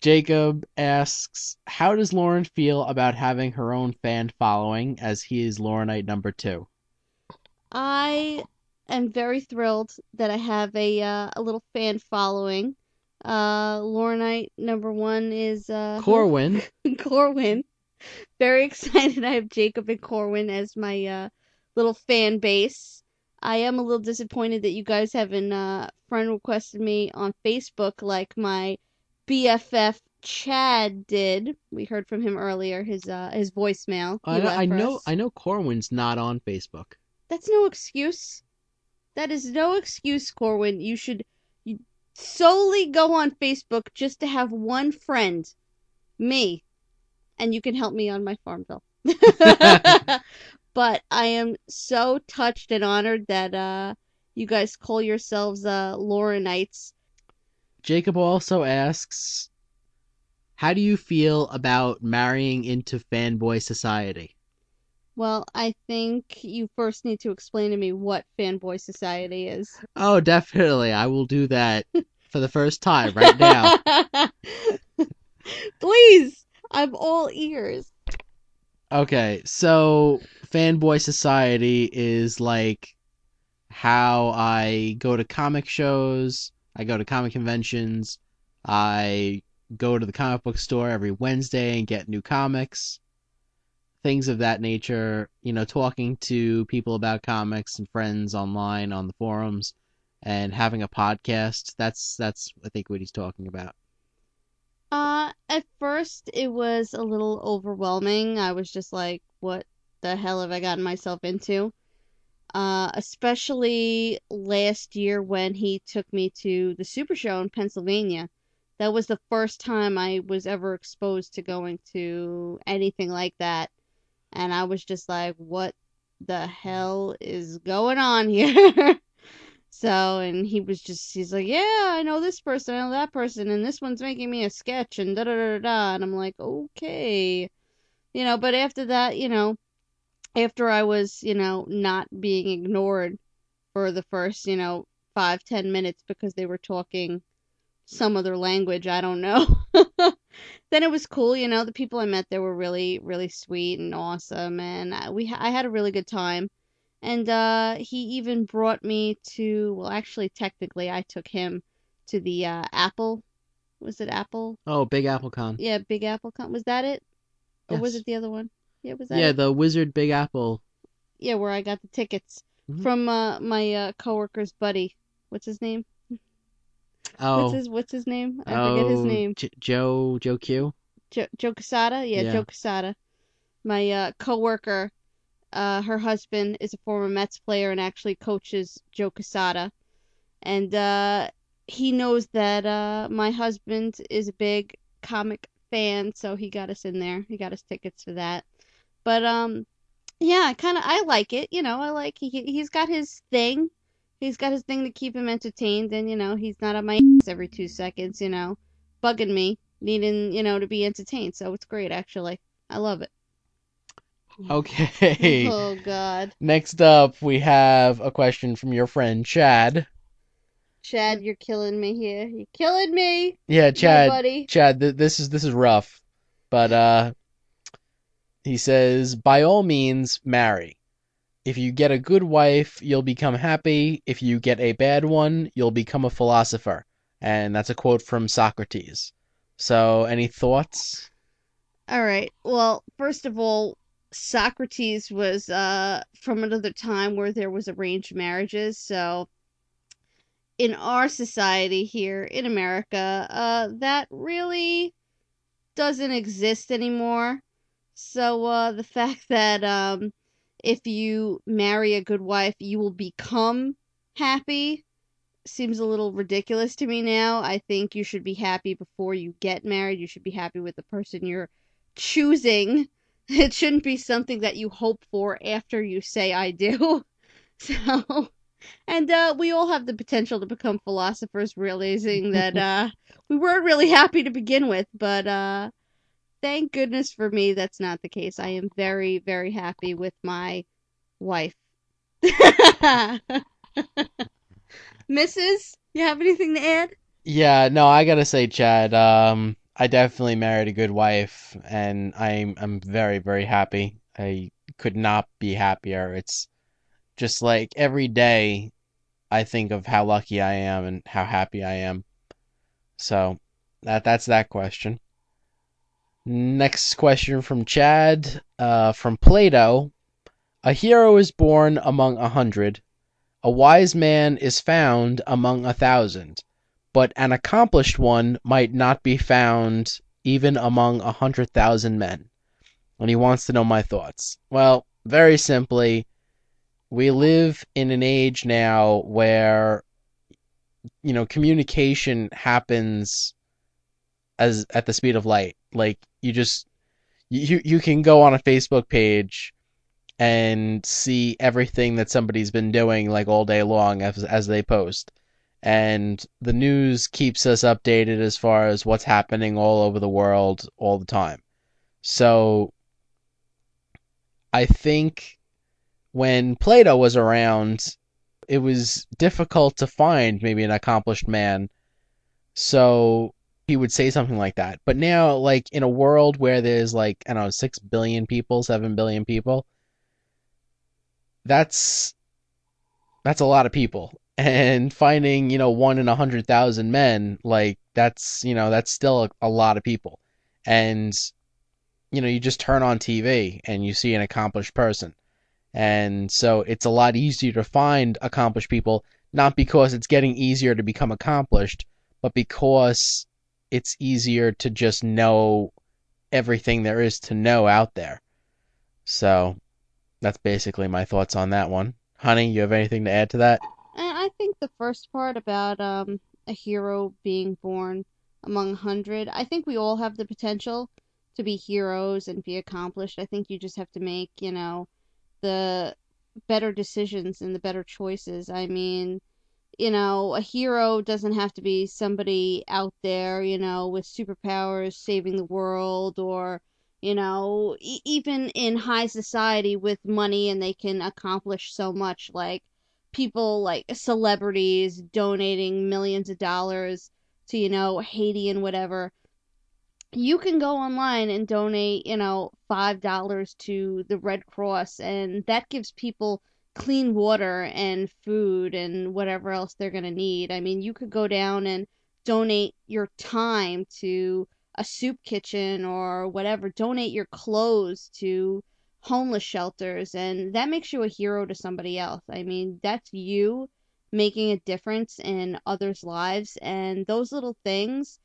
Jacob asks, "How does Lauren feel about having her own fan following, as he is Laurenite number two?" I am very thrilled that I have a uh, a little fan following. Uh, Laurenite number one is uh, Corwin. <laughs> Corwin. Very excited. <laughs> I have Jacob and Corwin as my uh, little fan base. I am a little disappointed that you guys haven't uh, friend requested me on Facebook like my BFF Chad did. We heard from him earlier. His uh his voicemail. I know, I know, us. I know. Corwin's not on Facebook. That's no excuse. That is no excuse, Corwin. You should solely go on Facebook just to have one friend, me, and you can help me on my Farmville. <laughs> <laughs> but I am so touched and honored that uh you guys call yourselves uh Laurenites. Jacob also asks, "How do you feel about marrying into fanboy society?" Well, I think you first need to explain to me what fanboy society is. Oh, definitely. I will do that for the first time right now. <laughs> Please, I'm all ears. Okay, so fanboy society is like how I go to comic shows, I go to comic conventions, I go to the comic book store every Wednesday and get new comics, things of that nature, you know, talking to people about comics and friends online on the forums and having a podcast. That's that's I think what he's talking about. Uh, at first it was a little overwhelming. I was just like, what the hell have I gotten myself into? Uh, especially last year when he took me to the Super Show in Pennsylvania. That was the first time I was ever exposed to going to anything like that. And I was just like, what the hell is going on here? <laughs> So, and he was just, he's like, yeah, I know this person, I know that person, and this one's making me a sketch, and da da da da. And I'm like, okay. You know, but after that, you know, after I was, you know, not being ignored for the first, you know, five, ten minutes because they were talking some other language, I don't know. <laughs> <laughs> then it was cool, you know, the people I met there were really, really sweet and awesome, and I, we, I had a really good time. And uh, he even brought me to, well, actually, technically, I took him to the uh, Apple. Was it Apple? Oh, Big Apple Con. Yeah, Big Apple. Con- Was that it? Or was it the other one? Yeah, was that Yeah, it? the Wizard Big Apple. Yeah, where I got the tickets Mhm. from uh, my uh, coworker's buddy. What's his name? Oh, What's his What's his name? I oh, forget his name. J- Joe Joe Q. Jo- Joe Quesada? Yeah, Yeah. Joe Quesada. My uh, coworker, uh, her husband is a former Mets player and actually coaches Joe Quesada. And uh, he knows that uh, my husband is a big comic fan, so he got us in there. He got us tickets for that. But um, yeah, I kind of I like it. You know, I like he he's got his thing. He's got his thing to keep him entertained, and you know he's not on my ass every two seconds. You know, bugging me, needing you know to be entertained. So it's great, actually. I love it. Okay. <laughs> Oh God, Next up, we have a question from your friend Chad. Chad, you're killing me here. You're killing me, Yeah, Chad. buddy. Chad, th- this is this is rough, but uh, he says, by all means, marry. If you get a good wife, you'll become happy. If you get a bad one, you'll become a philosopher. And that's a quote from Socrates. So, any thoughts? All right. Well, first of all, Socrates was uh from another time where there was arranged marriages, so in our society here in America, uh that really doesn't exist anymore. So uh the <laughs> fact that um if you marry a good wife, you will become happy seems a little ridiculous to me now. I think you should be happy before you get married. You should be happy with the person you're choosing. <laughs> It shouldn't be something that you hope for after you say I do. <laughs> So, and uh, we all have the potential to become philosophers, realizing that <laughs> uh, we weren't really happy to begin with. But uh, thank goodness for me, that's not the case. I am very, very happy with my wife. <laughs> Mrs., you have anything to add? Yeah, no, I gotta say, Chad, um, I definitely married a good wife, and I'm I'm very, very happy. I could not be happier. It's just like every day I think of how lucky I am and how happy I am. So that that's that question. Next question from Chad, uh, from Plato. A hero is born among a hundred, a wise man is found among a thousand, but an accomplished one might not be found even among a hundred thousand men. And he wants to know my thoughts. Well, very simply, we live in an age now where you know communication happens as at the speed of light like you just you you can go on a facebook page and see everything that somebody's been doing like all day long as as they post and the news keeps us updated as far as what's happening all over the world all the time so i think when Plato was around, it was difficult to find maybe an accomplished man. So he would say something like that. But now, like in a world where there's like, I don't know, 6 billion people, 7 billion people, that's that's a lot of people. <laughs> And finding, you know, one in a hundred thousand men, like that's, you know, that's still a, a lot of people. And, you know, you just turn on TV and you see an accomplished person and so it's a lot easier to find accomplished people, not because it's getting easier to become accomplished, but because it's easier to just know everything there is to know out there. So that's basically my thoughts on that one. Honey, you have anything to add to that? I think the first part about um, a hero being born among a hundred, I think we all have the potential to be heroes and be accomplished. I think you just have to make, you know, the better decisions and the better choices. I mean, you know, a hero doesn't have to be somebody out there, you know, with superpowers saving the world or, you know, e- even in high society with money and they can accomplish so much like people like celebrities donating millions of dollars to, you know, Haiti and whatever. You can go online and donate, you know, five dollars to the Red Cross, and that gives people clean water and food and whatever else they're gonna need. I mean, you could go down and donate your time to a soup kitchen or whatever. Donate your clothes to homeless shelters, and that makes you a hero to somebody else. I mean, that's you making a difference in others' lives, and those little things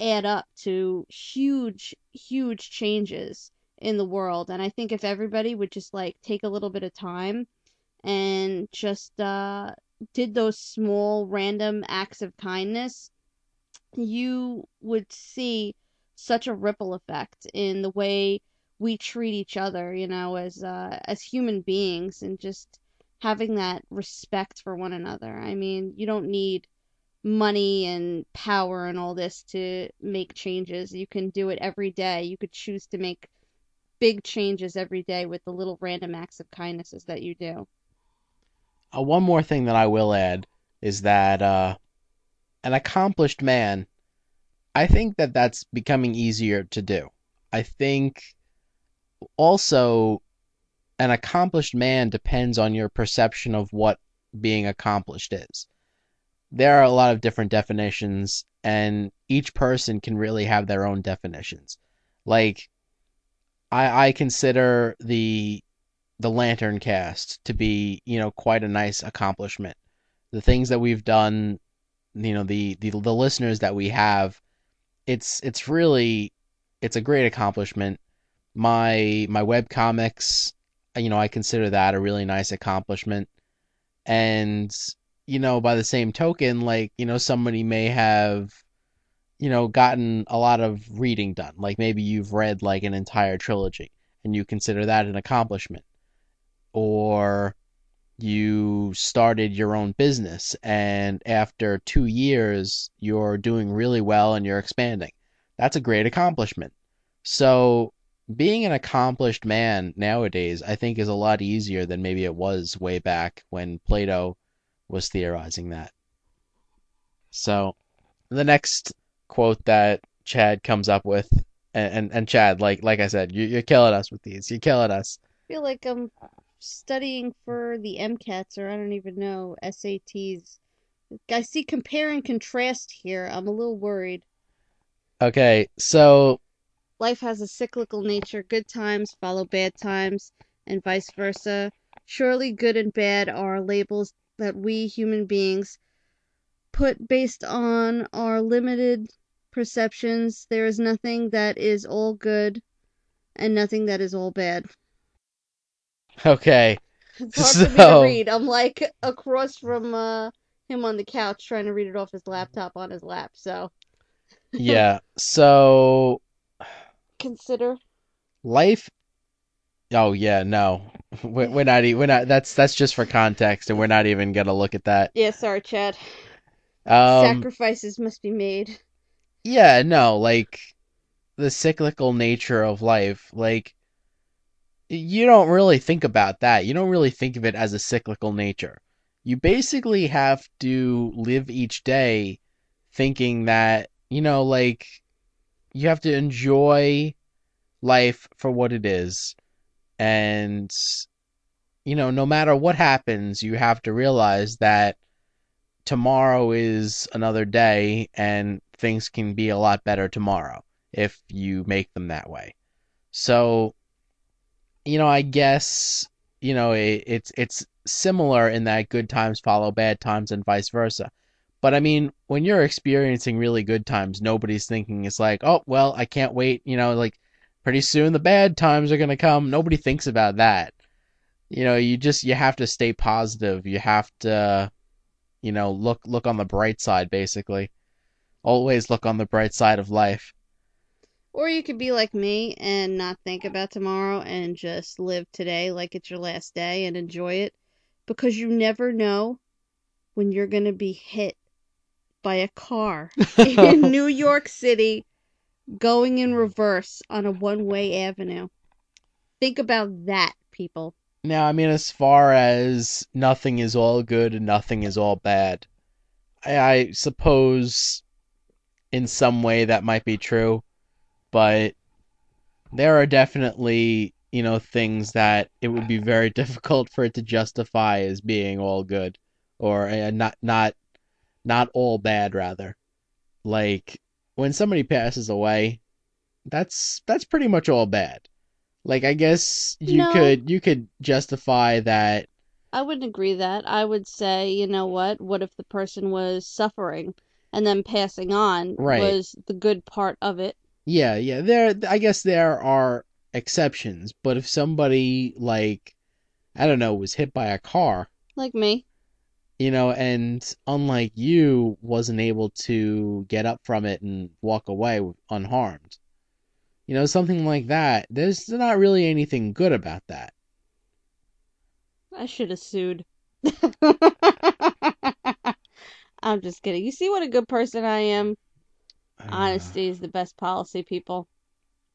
add up to huge, huge changes in the world. And I think if everybody would just like take a little bit of time and just uh, did those small random acts of kindness, you would see such a ripple effect in the way we treat each other, you know, as uh, as human beings, and just having that respect for one another. I mean, you don't need money and power and all this to make changes. You can do it every day. You could choose to make big changes every day with the little random acts of kindnesses that you do. Uh, one more thing that I will add is that uh, an accomplished man, I think that that's becoming easier to do. I think also an accomplished man depends on your perception of what being accomplished is there are a lot of different definitions, and each person can really have their own definitions. Like, I I consider the the LanternCast to be you know quite a nice accomplishment. The things that we've done, you know, the the the listeners that we have, it's it's really it's a great accomplishment. My my web comics, you know, I consider that a really nice accomplishment. And you know, by the same token, like, you know, somebody may have, you know, gotten a lot of reading done. Like maybe you've read like an entire trilogy and you consider that an accomplishment. Or you started your own business and after two years you're doing really well and you're expanding. That's a great accomplishment. So being an accomplished man nowadays, I think, is a lot easier than maybe it was way back when Plato was theorizing that. So the next quote that Chad comes up with, and and, and Chad, like like I said, you, you're killing us with these. You're killing us. I feel like I'm studying for the MCATs or I don't even know SATs. I see compare and contrast here. I'm a little worried. Okay, so life has a cyclical nature. Good times follow bad times, and vice versa. Surely good and bad are labels that we human beings put based on our limited perceptions, there is nothing that is all good and nothing that is all bad. Okay. It's hard for me to So- read. I'm like across from uh, him on the couch trying to read it off his laptop on his lap. So Yeah. <laughs> So consider. life. Oh yeah, no, <laughs> we're, we're not. We're not. That's that's just for context, and we're not even gonna look at that. Yeah, sorry, Chad. Um. Sacrifices must be made. Yeah. No. Like the cyclical nature of life. Like you don't really think about that. You don't really think of it as a cyclical nature. You basically have to live each day thinking that, you know, like you have to enjoy life for what it is. And, you know, no matter what happens, you have to realize that tomorrow is another day and things can be a lot better tomorrow if you make them that way. So, you know, I guess, you know, it, it's it's similar in that good times follow bad times and vice versa. But I mean, when you're experiencing really good times, nobody's thinking it's like, oh, well, I can't wait, you know, like pretty soon the bad times are to come. Nobody thinks about that. You know, you just you have to stay positive. You have to you know, look look on the bright side basically. Always look on the bright side of life. Or you could be like me and not think about tomorrow and just live today like it's your last day and enjoy it because you never know when you're going to be hit by a car in <laughs> New York City going in reverse on a one way avenue. Think about that, people. Now, I mean, as far as nothing is all good and nothing is all bad, I, I suppose in some way that might be true, but there are definitely, you know, things that it would be very <laughs> difficult for it to justify as being all good or uh, not not not all bad rather. Like when somebody passes away, that's that's pretty much all bad. Like I guess you No. could you could justify that I wouldn't agree that. I would say, you know what? What if the person was suffering and then passing on Right. was the good part of it? Yeah, yeah. There, I guess there are exceptions, but if somebody like, I don't know, was hit by a car, Like me. you know, and unlike you, wasn't able to get up from it and walk away unharmed, you know, something like that. There's not really anything good about that. I should have sued. <laughs> I'm just kidding. You see what a good person I am? Honesty is the best policy, people.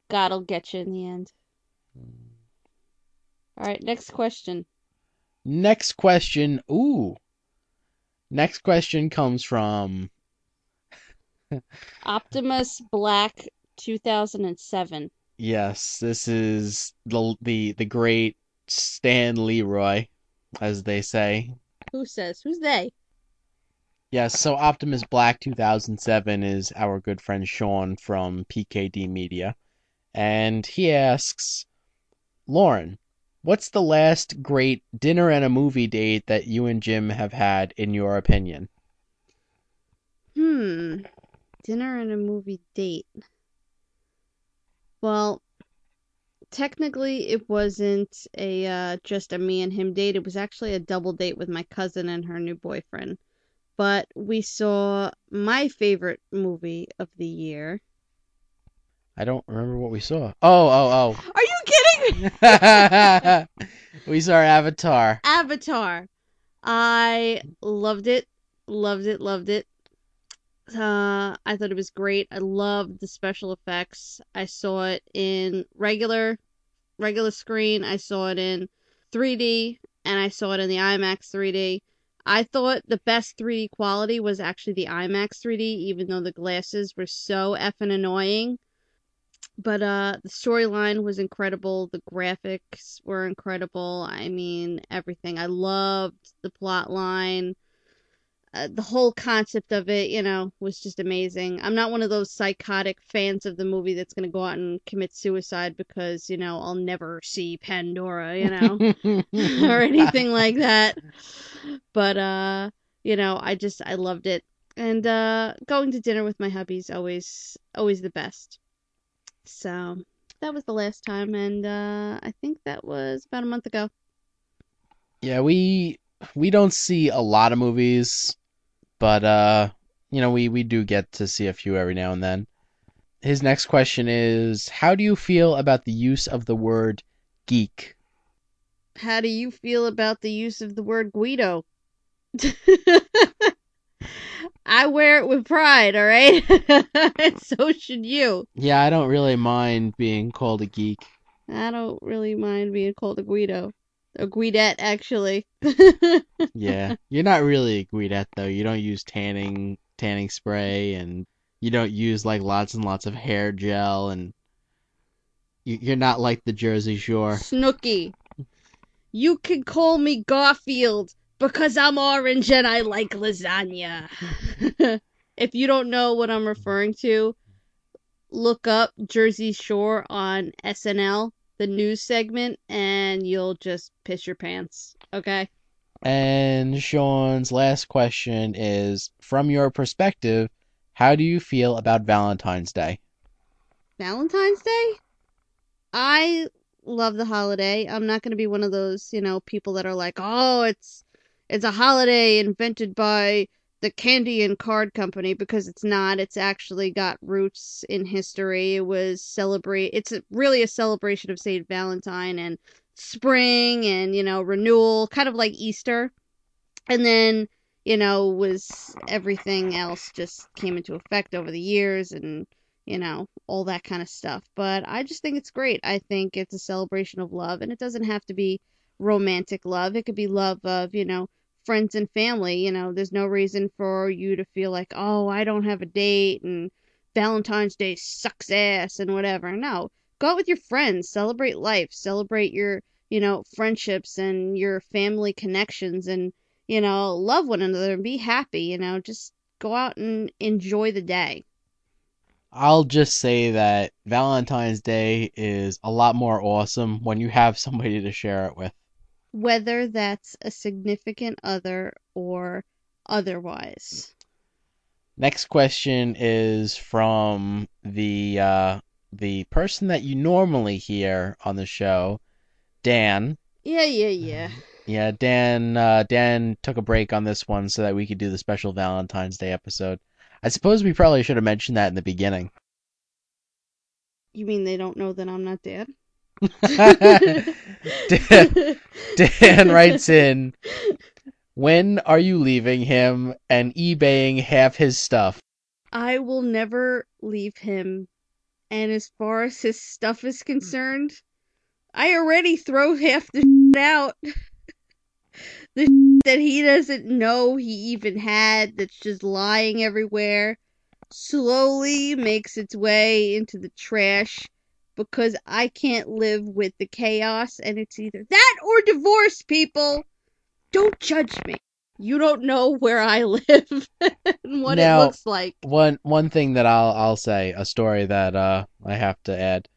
God'll get you in the end. Hmm. All right, next question. Next question. Ooh. Next question comes from <laughs> Optimus Black 2007. yes, this is the the the great Stan Leroy, as they say. Who says? Who's they? Yes, so Optimus Black 2007 is our good friend Sean from PKD Media. And he asks, Lauren, what's the last great dinner and a movie date that you and Jim have had, in your opinion? Hmm. Dinner and a movie date. Well, technically it wasn't a uh, just a me and him date. It was actually a double date with my cousin and her new boyfriend. But we saw my favorite movie of the year. I don't remember what we saw. Oh, oh, oh. <laughs> Are you kidding? oh. <laughs> we saw Avatar. Avatar. I loved it, loved it, loved it. Uh, I thought it was great. I loved the special effects. I saw it in regular, regular screen. I saw it in 3D, and I saw it in the IMAX 3D. I thought the best 3D quality was actually the IMAX 3D, even though the glasses were so effing annoying. But uh, the storyline was incredible. The graphics were incredible. I mean, everything. I loved the plot line. Uh, the whole concept of it, you know, was just amazing. I'm not one of those psychotic fans of the movie that's going to go out and commit suicide because, you know, I'll never see Pandora, you know, <laughs> or anything <laughs> like that. But uh, you know, I just I loved it. And uh, going to dinner with my hubby's always always the best. So that was the last time, and uh, I think that was about a month ago. Yeah, we we don't see a lot of movies, but uh, you know, we we do get to see a few every now and then. His next question is, how do you feel about the use of the word geek? How do you feel about the use of the word Guido? <laughs> I wear it with pride, all right? and <laughs> so should you. Yeah, I don't really mind being called a geek. I don't really mind being called a Guido. A Guidette, actually. <laughs> Yeah, you're not really a Guidette though. You don't use tanning tanning spray, and you don't use like lots and lots of hair gel, and you- you're not like the Jersey Shore. Snooki. You can call me Garfield because I'm orange and I like lasagna. <laughs> if you don't know what I'm referring to, look up Jersey Shore on SNL, the news segment, and you'll just piss your pants. Okay? And Sean's last question is, from your perspective, how do you feel about Valentine's Day? Valentine's Day? I love the holiday. I'm not going to be one of those, you know, people that are like, "Oh, it's it's a holiday invented by the candy and card company" because it's not. It's actually got roots in history. It was celebrate it's really a celebration of St. Valentine and spring and, you know, renewal, kind of like Easter. And then, you know, was everything else just came into effect over the years and you know, all that kind of stuff. But I just think it's great. I think it's a celebration of love, and it doesn't have to be romantic love. It could be love of, you know, friends and family. You know, there's no reason for you to feel like, oh, I don't have a date and Valentine's Day sucks ass and whatever. No, go out with your friends, celebrate life, celebrate your, you know, friendships and your family connections, and, you know, love one another and be happy. You know, just go out and enjoy the day. I'll just say that Valentine's Day is a lot more awesome when you have somebody to share it with. Whether that's a significant other or otherwise. Next question is from the uh, the person that you normally hear on the show, Dan. Yeah, yeah, yeah. <laughs> Yeah, Dan. Uh, Dan took a break on this one so that we could do the special Valentine's Day episode. I suppose we probably should have mentioned that in the beginning. You mean they don't know that I'm not dead? Dan, Dan writes in, "When are you leaving him and eBaying half his stuff?" I will never leave him. And as far as his stuff is concerned, I already throw half the shit out. the that he doesn't know he even had that's just lying everywhere slowly makes its way into the trash because I can't live with the chaos and it's either that or divorce people. Don't judge me. You don't know where I <laughs> live and what Now- it looks like. One one thing that I'll I'll say, a story that uh I have to add.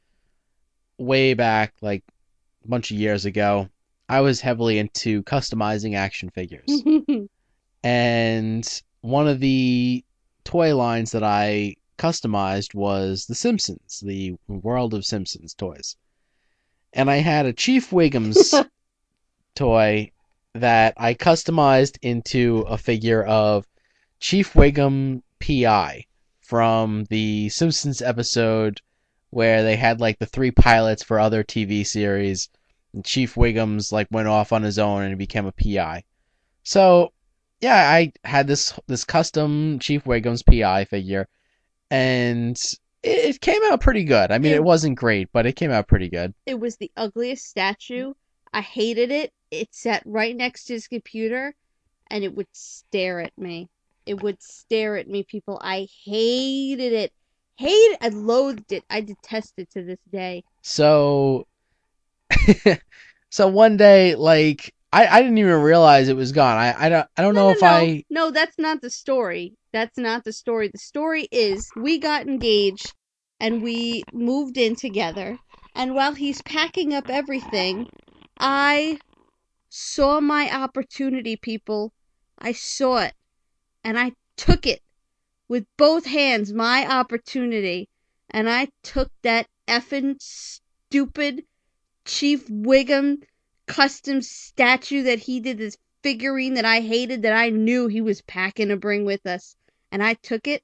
Way back, like a bunch of years ago, I was heavily into customizing action figures. <laughs> and one of the toy lines that I customized was The Simpsons, the World of Simpsons toys. And I had a Chief Wiggum's <laughs> toy that I customized into a figure of Chief Wiggum PI from the Simpsons episode where they had like the three pilots for other TV series and Chief Wiggum's like went off on his own and he became a PI. So yeah, I had this this custom Chief Wiggum's PI figure, and it, it came out pretty good. I mean, It- it wasn't great, but it came out pretty good. it was the ugliest statue. I hated it. It sat right next to his computer and it would stare at me. It would stare at me, people. I hated it. Hated I loathed it. I detest it to this day. So, <laughs> so one day, like I, I didn't even realize it was gone. I, I don't I don't know no, if no, I No, that's not the story. That's not the story. The story is we got engaged and we moved in together. And while he's packing up everything, I saw my opportunity, people. I saw it. And I took it with both hands my opportunity, and I took that effing stupid Chief Wiggum custom statue that he did this figurine that I hated that I knew he was packing to bring with us. And I took it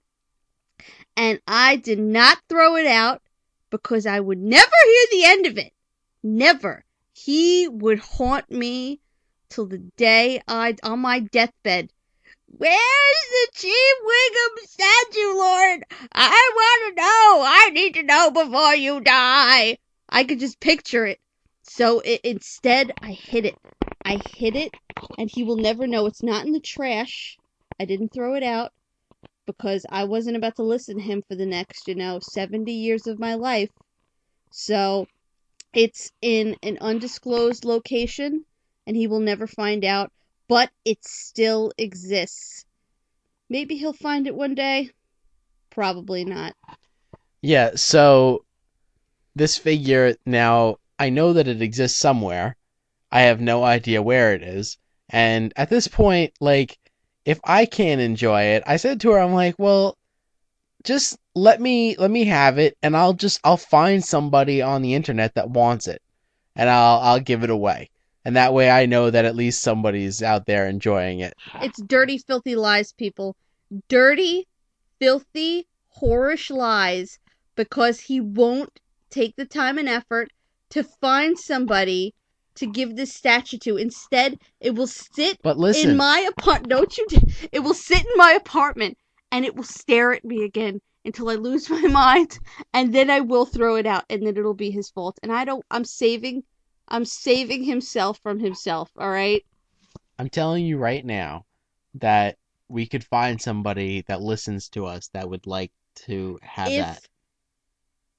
and I did not throw it out because I would never hear the end of it. Never. He would haunt me till the day I on my deathbed. Where's the Chief Wiggum statue, Lord? I want to know. I need to know before you die. I could just picture it. So instead, I hid it. I hid it, and he will never know. It's not in the trash. I didn't throw it out because I wasn't about to listen to him for the next, you know, 70 years of my life. So it's in an undisclosed location, and he will never find out, but it still exists. Maybe he'll find it one day. Probably not. Yeah, so this figure now I know that it exists somewhere. I have no idea where it is. And at this point, like, if I can't enjoy it, I said to her, I'm like, well, just let me let me have it and I'll just I'll find somebody on the internet that wants it and I'll I'll give it away. And that way I know that at least somebody's out there enjoying it. It's dirty, filthy lies, people. Dirty, filthy, whorish lies because he won't take the time and effort to find somebody to give this statue to. Instead, it will sit But listen, in my apartment. Don't you? d- It will sit in my apartment and it will stare at me again until I lose <laughs> my mind, and then I will throw it out, and then it'll be his fault. And I don't. I'm saving. I'm saving himself from himself. All right. I'm telling you right now that we could find somebody that listens to us that would like to have if that.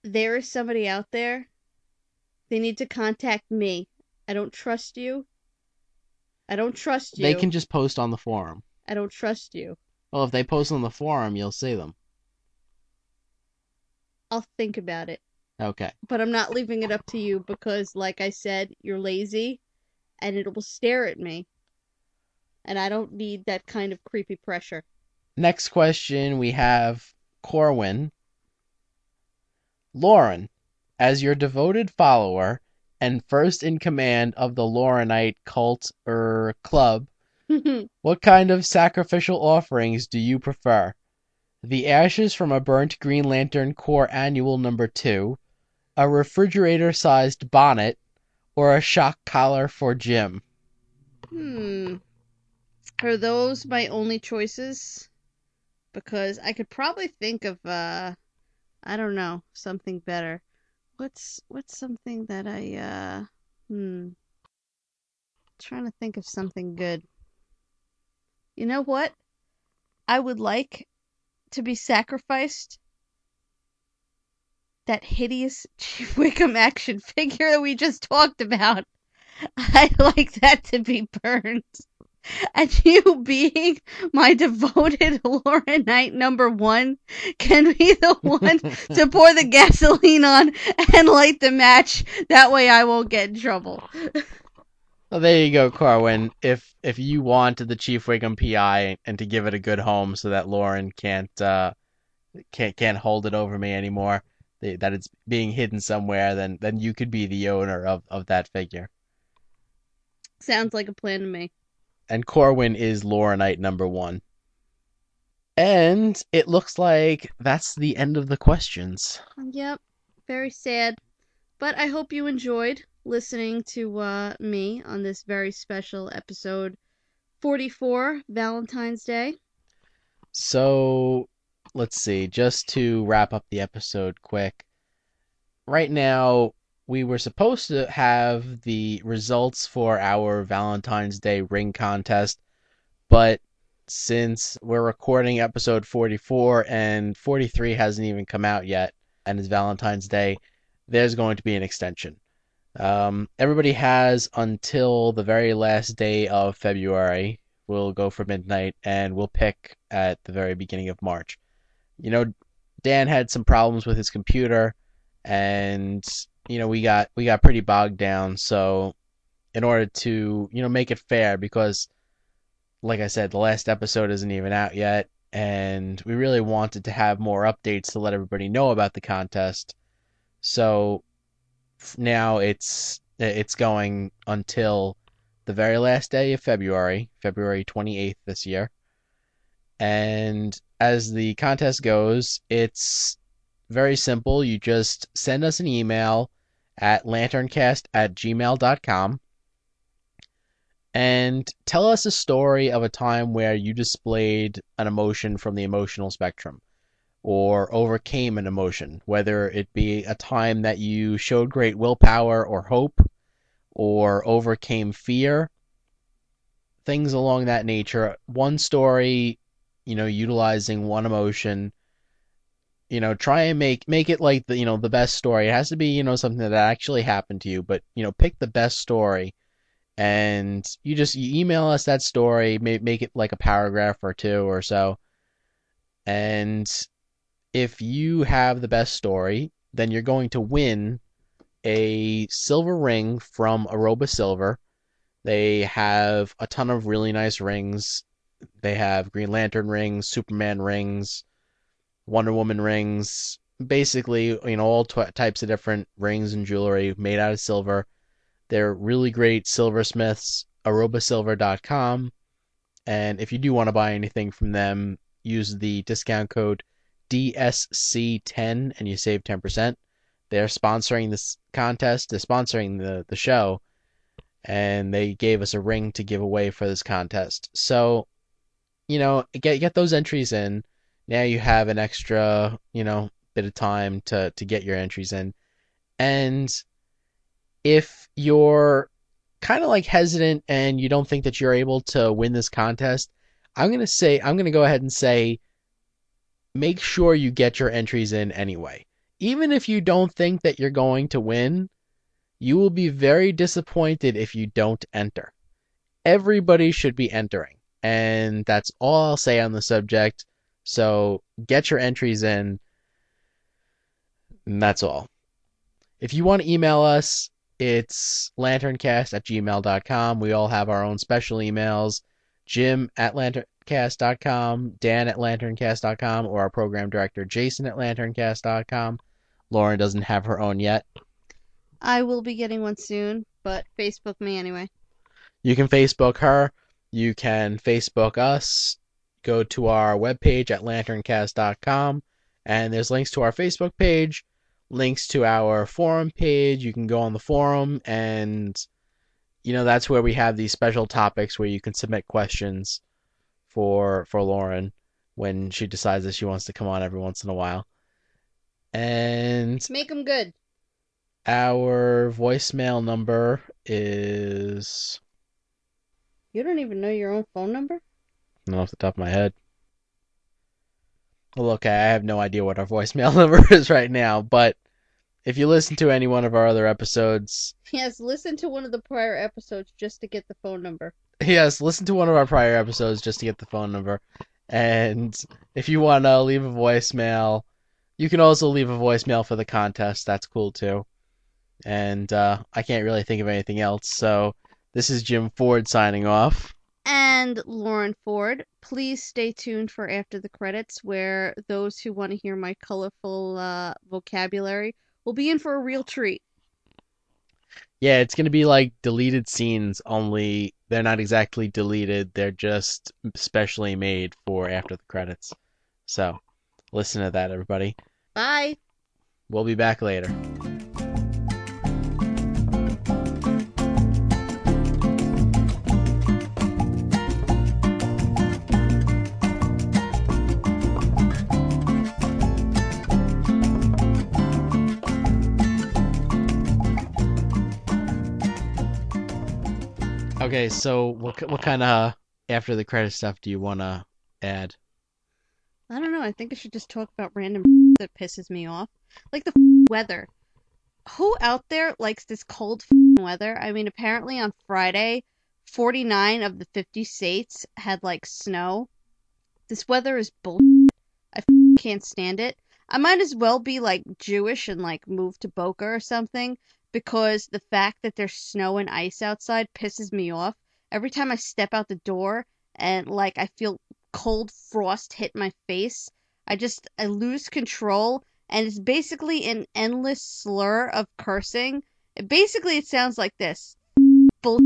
there is somebody out there, they need to contact me. I don't trust you. I don't trust you. They can just post on the forum. I don't trust you. Well, if they post on the forum, you'll see them. I'll think about it. Okay. But I'm not leaving it up to you because, like I said, you're lazy and it will stare at me. And I don't need that kind of creepy pressure. Next question we have Corwin. Lauren, as your devoted follower and first in command of the Laurenite cult er club, <laughs> what kind of sacrificial offerings do you prefer? The ashes from a burnt Green Lantern Corps annual number 2, a refrigerator sized bonnet, or a shock collar for Jim? hmm. Are those my only choices? Because I could probably think of uh I don't know, something better. What's what's something that I uh hmm trying to think of something good. You know what? I would like to be sacrificed that hideous <laughs> Chief Wiggum action figure that we just talked about. <laughs> I'd like that to be burned. <laughs> And you being my devoted <laughs> Laurenite number one can be the one to <laughs> pour the gasoline on and light the match. That way I won't get in trouble. Well, there you go, Corwin. If if you wanted the Chief Wiggum PI and to give it a good home so that Lauren can't uh can't can't hold it over me anymore, that it's being hidden somewhere, then then you could be the owner of of that figure. Sounds like a plan to me. And Corwin is Laurenite number one. And it looks like that's the end of the questions. Yep, very sad. But I hope you enjoyed listening to uh, me on this very special episode 44, Valentine's Day. So let's see, just to wrap up the episode quick. Right now, we were supposed to have the results for our Valentine's Day ring contest, but since we're recording episode 44 and 43 hasn't even come out yet, and it's Valentine's Day, there's going to be an extension. Um, everybody has until the very last day of February. We'll go for midnight and we'll pick at the very beginning of March. You know, Dan had some problems with his computer and you know, we got we got pretty bogged down, so in order to, you know, make it fair because like I said, the last episode isn't even out yet and we really wanted to have more updates to let everybody know about the contest. So now it's it's going until the very last day of February, February 28th this year. And as the contest goes, it's very simple. You just send us an email at lanterncast at gmail.com and tell us a story of a time where you displayed an emotion from the emotional spectrum or overcame an emotion, whether it be a time that you showed great willpower or hope or overcame fear, things along that nature. One story, you know, utilizing one emotion. You know, try and make make it like the you know the best story. It has to be you know something that actually happened to you, but you know pick the best story, and you just you email us that story. Make make it like a paragraph or two or so, and if you have the best story, then you're going to win a silver ring from Aroba Silver. They have a ton of really nice rings. They have Green Lantern rings, Superman rings, Wonder Woman rings, basically, you know, all t- types of different rings and jewelry made out of silver. They're really great silversmiths, arobasilver.com. And if you do want to buy anything from them, use the discount code DSC10 and you save 10%. They're sponsoring this contest, they're sponsoring the, the show, and they gave us a ring to give away for this contest. So, you know, get get those entries in. Now you have an extra, you know, bit of time to to get your entries in. And if you're kind of like hesitant and you don't think that you're able to win this contest, I'm going to say I'm going to go ahead and say make sure you get your entries in anyway. Even if you don't think that you're going to win, you will be very disappointed if you don't enter. Everybody should be entering. And that's all I'll say on the subject. So get your entries in. And that's all. If you want to email us, it's lanterncast at gmail.com. We all have our own special emails. Jim at lanterncast.com, Dan at lanterncast.com, or our program director Jason at lanterncast.com. Lauren doesn't have her own yet. I will be getting one soon, but Facebook me anyway. You can Facebook her. You can Facebook us. Go to our webpage at lanterncast.com, and there's links to our Facebook page, links to our forum page. You can go on the forum, and you know that's where we have these special topics where you can submit questions for for Lauren when she decides that she wants to come on every once in a while. And Make them good. our voicemail number is You don't even know your own phone number? Not off the top of my head. Well, okay, I have no idea what our <laughs> voicemail number <laughs> is right now, but if you listen to any one of our other episodes, Yes, listen to one of the prior episodes just to get the phone number. yes, listen to one of our prior episodes just to get the phone number. And if you want to leave a voicemail, you can also leave a voicemail for the contest. That's cool too. And uh, I can't really think of anything else. So this is Jim Ford signing off. And Lauren Ford, please stay tuned for After the Credits, where those who want to hear my colorful uh, vocabulary will be in for a real treat. Yeah, it's going to be like deleted scenes, only they're not exactly deleted. They're just specially made for after the credits. So listen to that, everybody. Bye. We'll be back later. Okay, so what what kind of after the credit stuff do you want to add? I don't know. I think I should just talk about random <laughs> that pisses me off. Like the <laughs> weather. Who out there likes this cold <laughs> weather? I mean, apparently on Friday, 49 of the 50 states had like snow. This weather is bull. I can't stand it. I might as well be like Jewish and like move to Boca or something because the fact that there's snow and ice outside pisses me off. Every time I step out the door and like I feel cold frost hit my face, I just I lose control and it's basically an endless slur of cursing. It, basically it sounds like this. Bull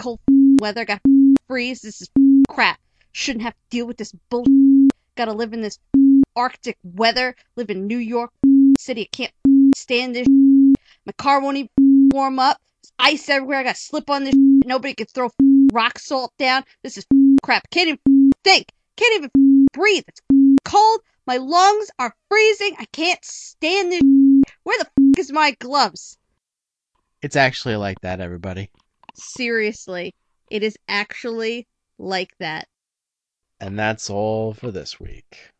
cold weather got freeze, this is crap. Shouldn't have to deal with this bull gotta live in this arctic weather, live in New York City. I can't stand this my car won't even warm up. There's ice everywhere. I gotta slip on this. Nobody can throw rock salt down. This is crap. Can't even think. Can't even breathe. It's cold. My lungs are freezing. I can't stand this. Where the f is my gloves? It's actually like that, everybody. Seriously, it is actually like that. And that's all for this week.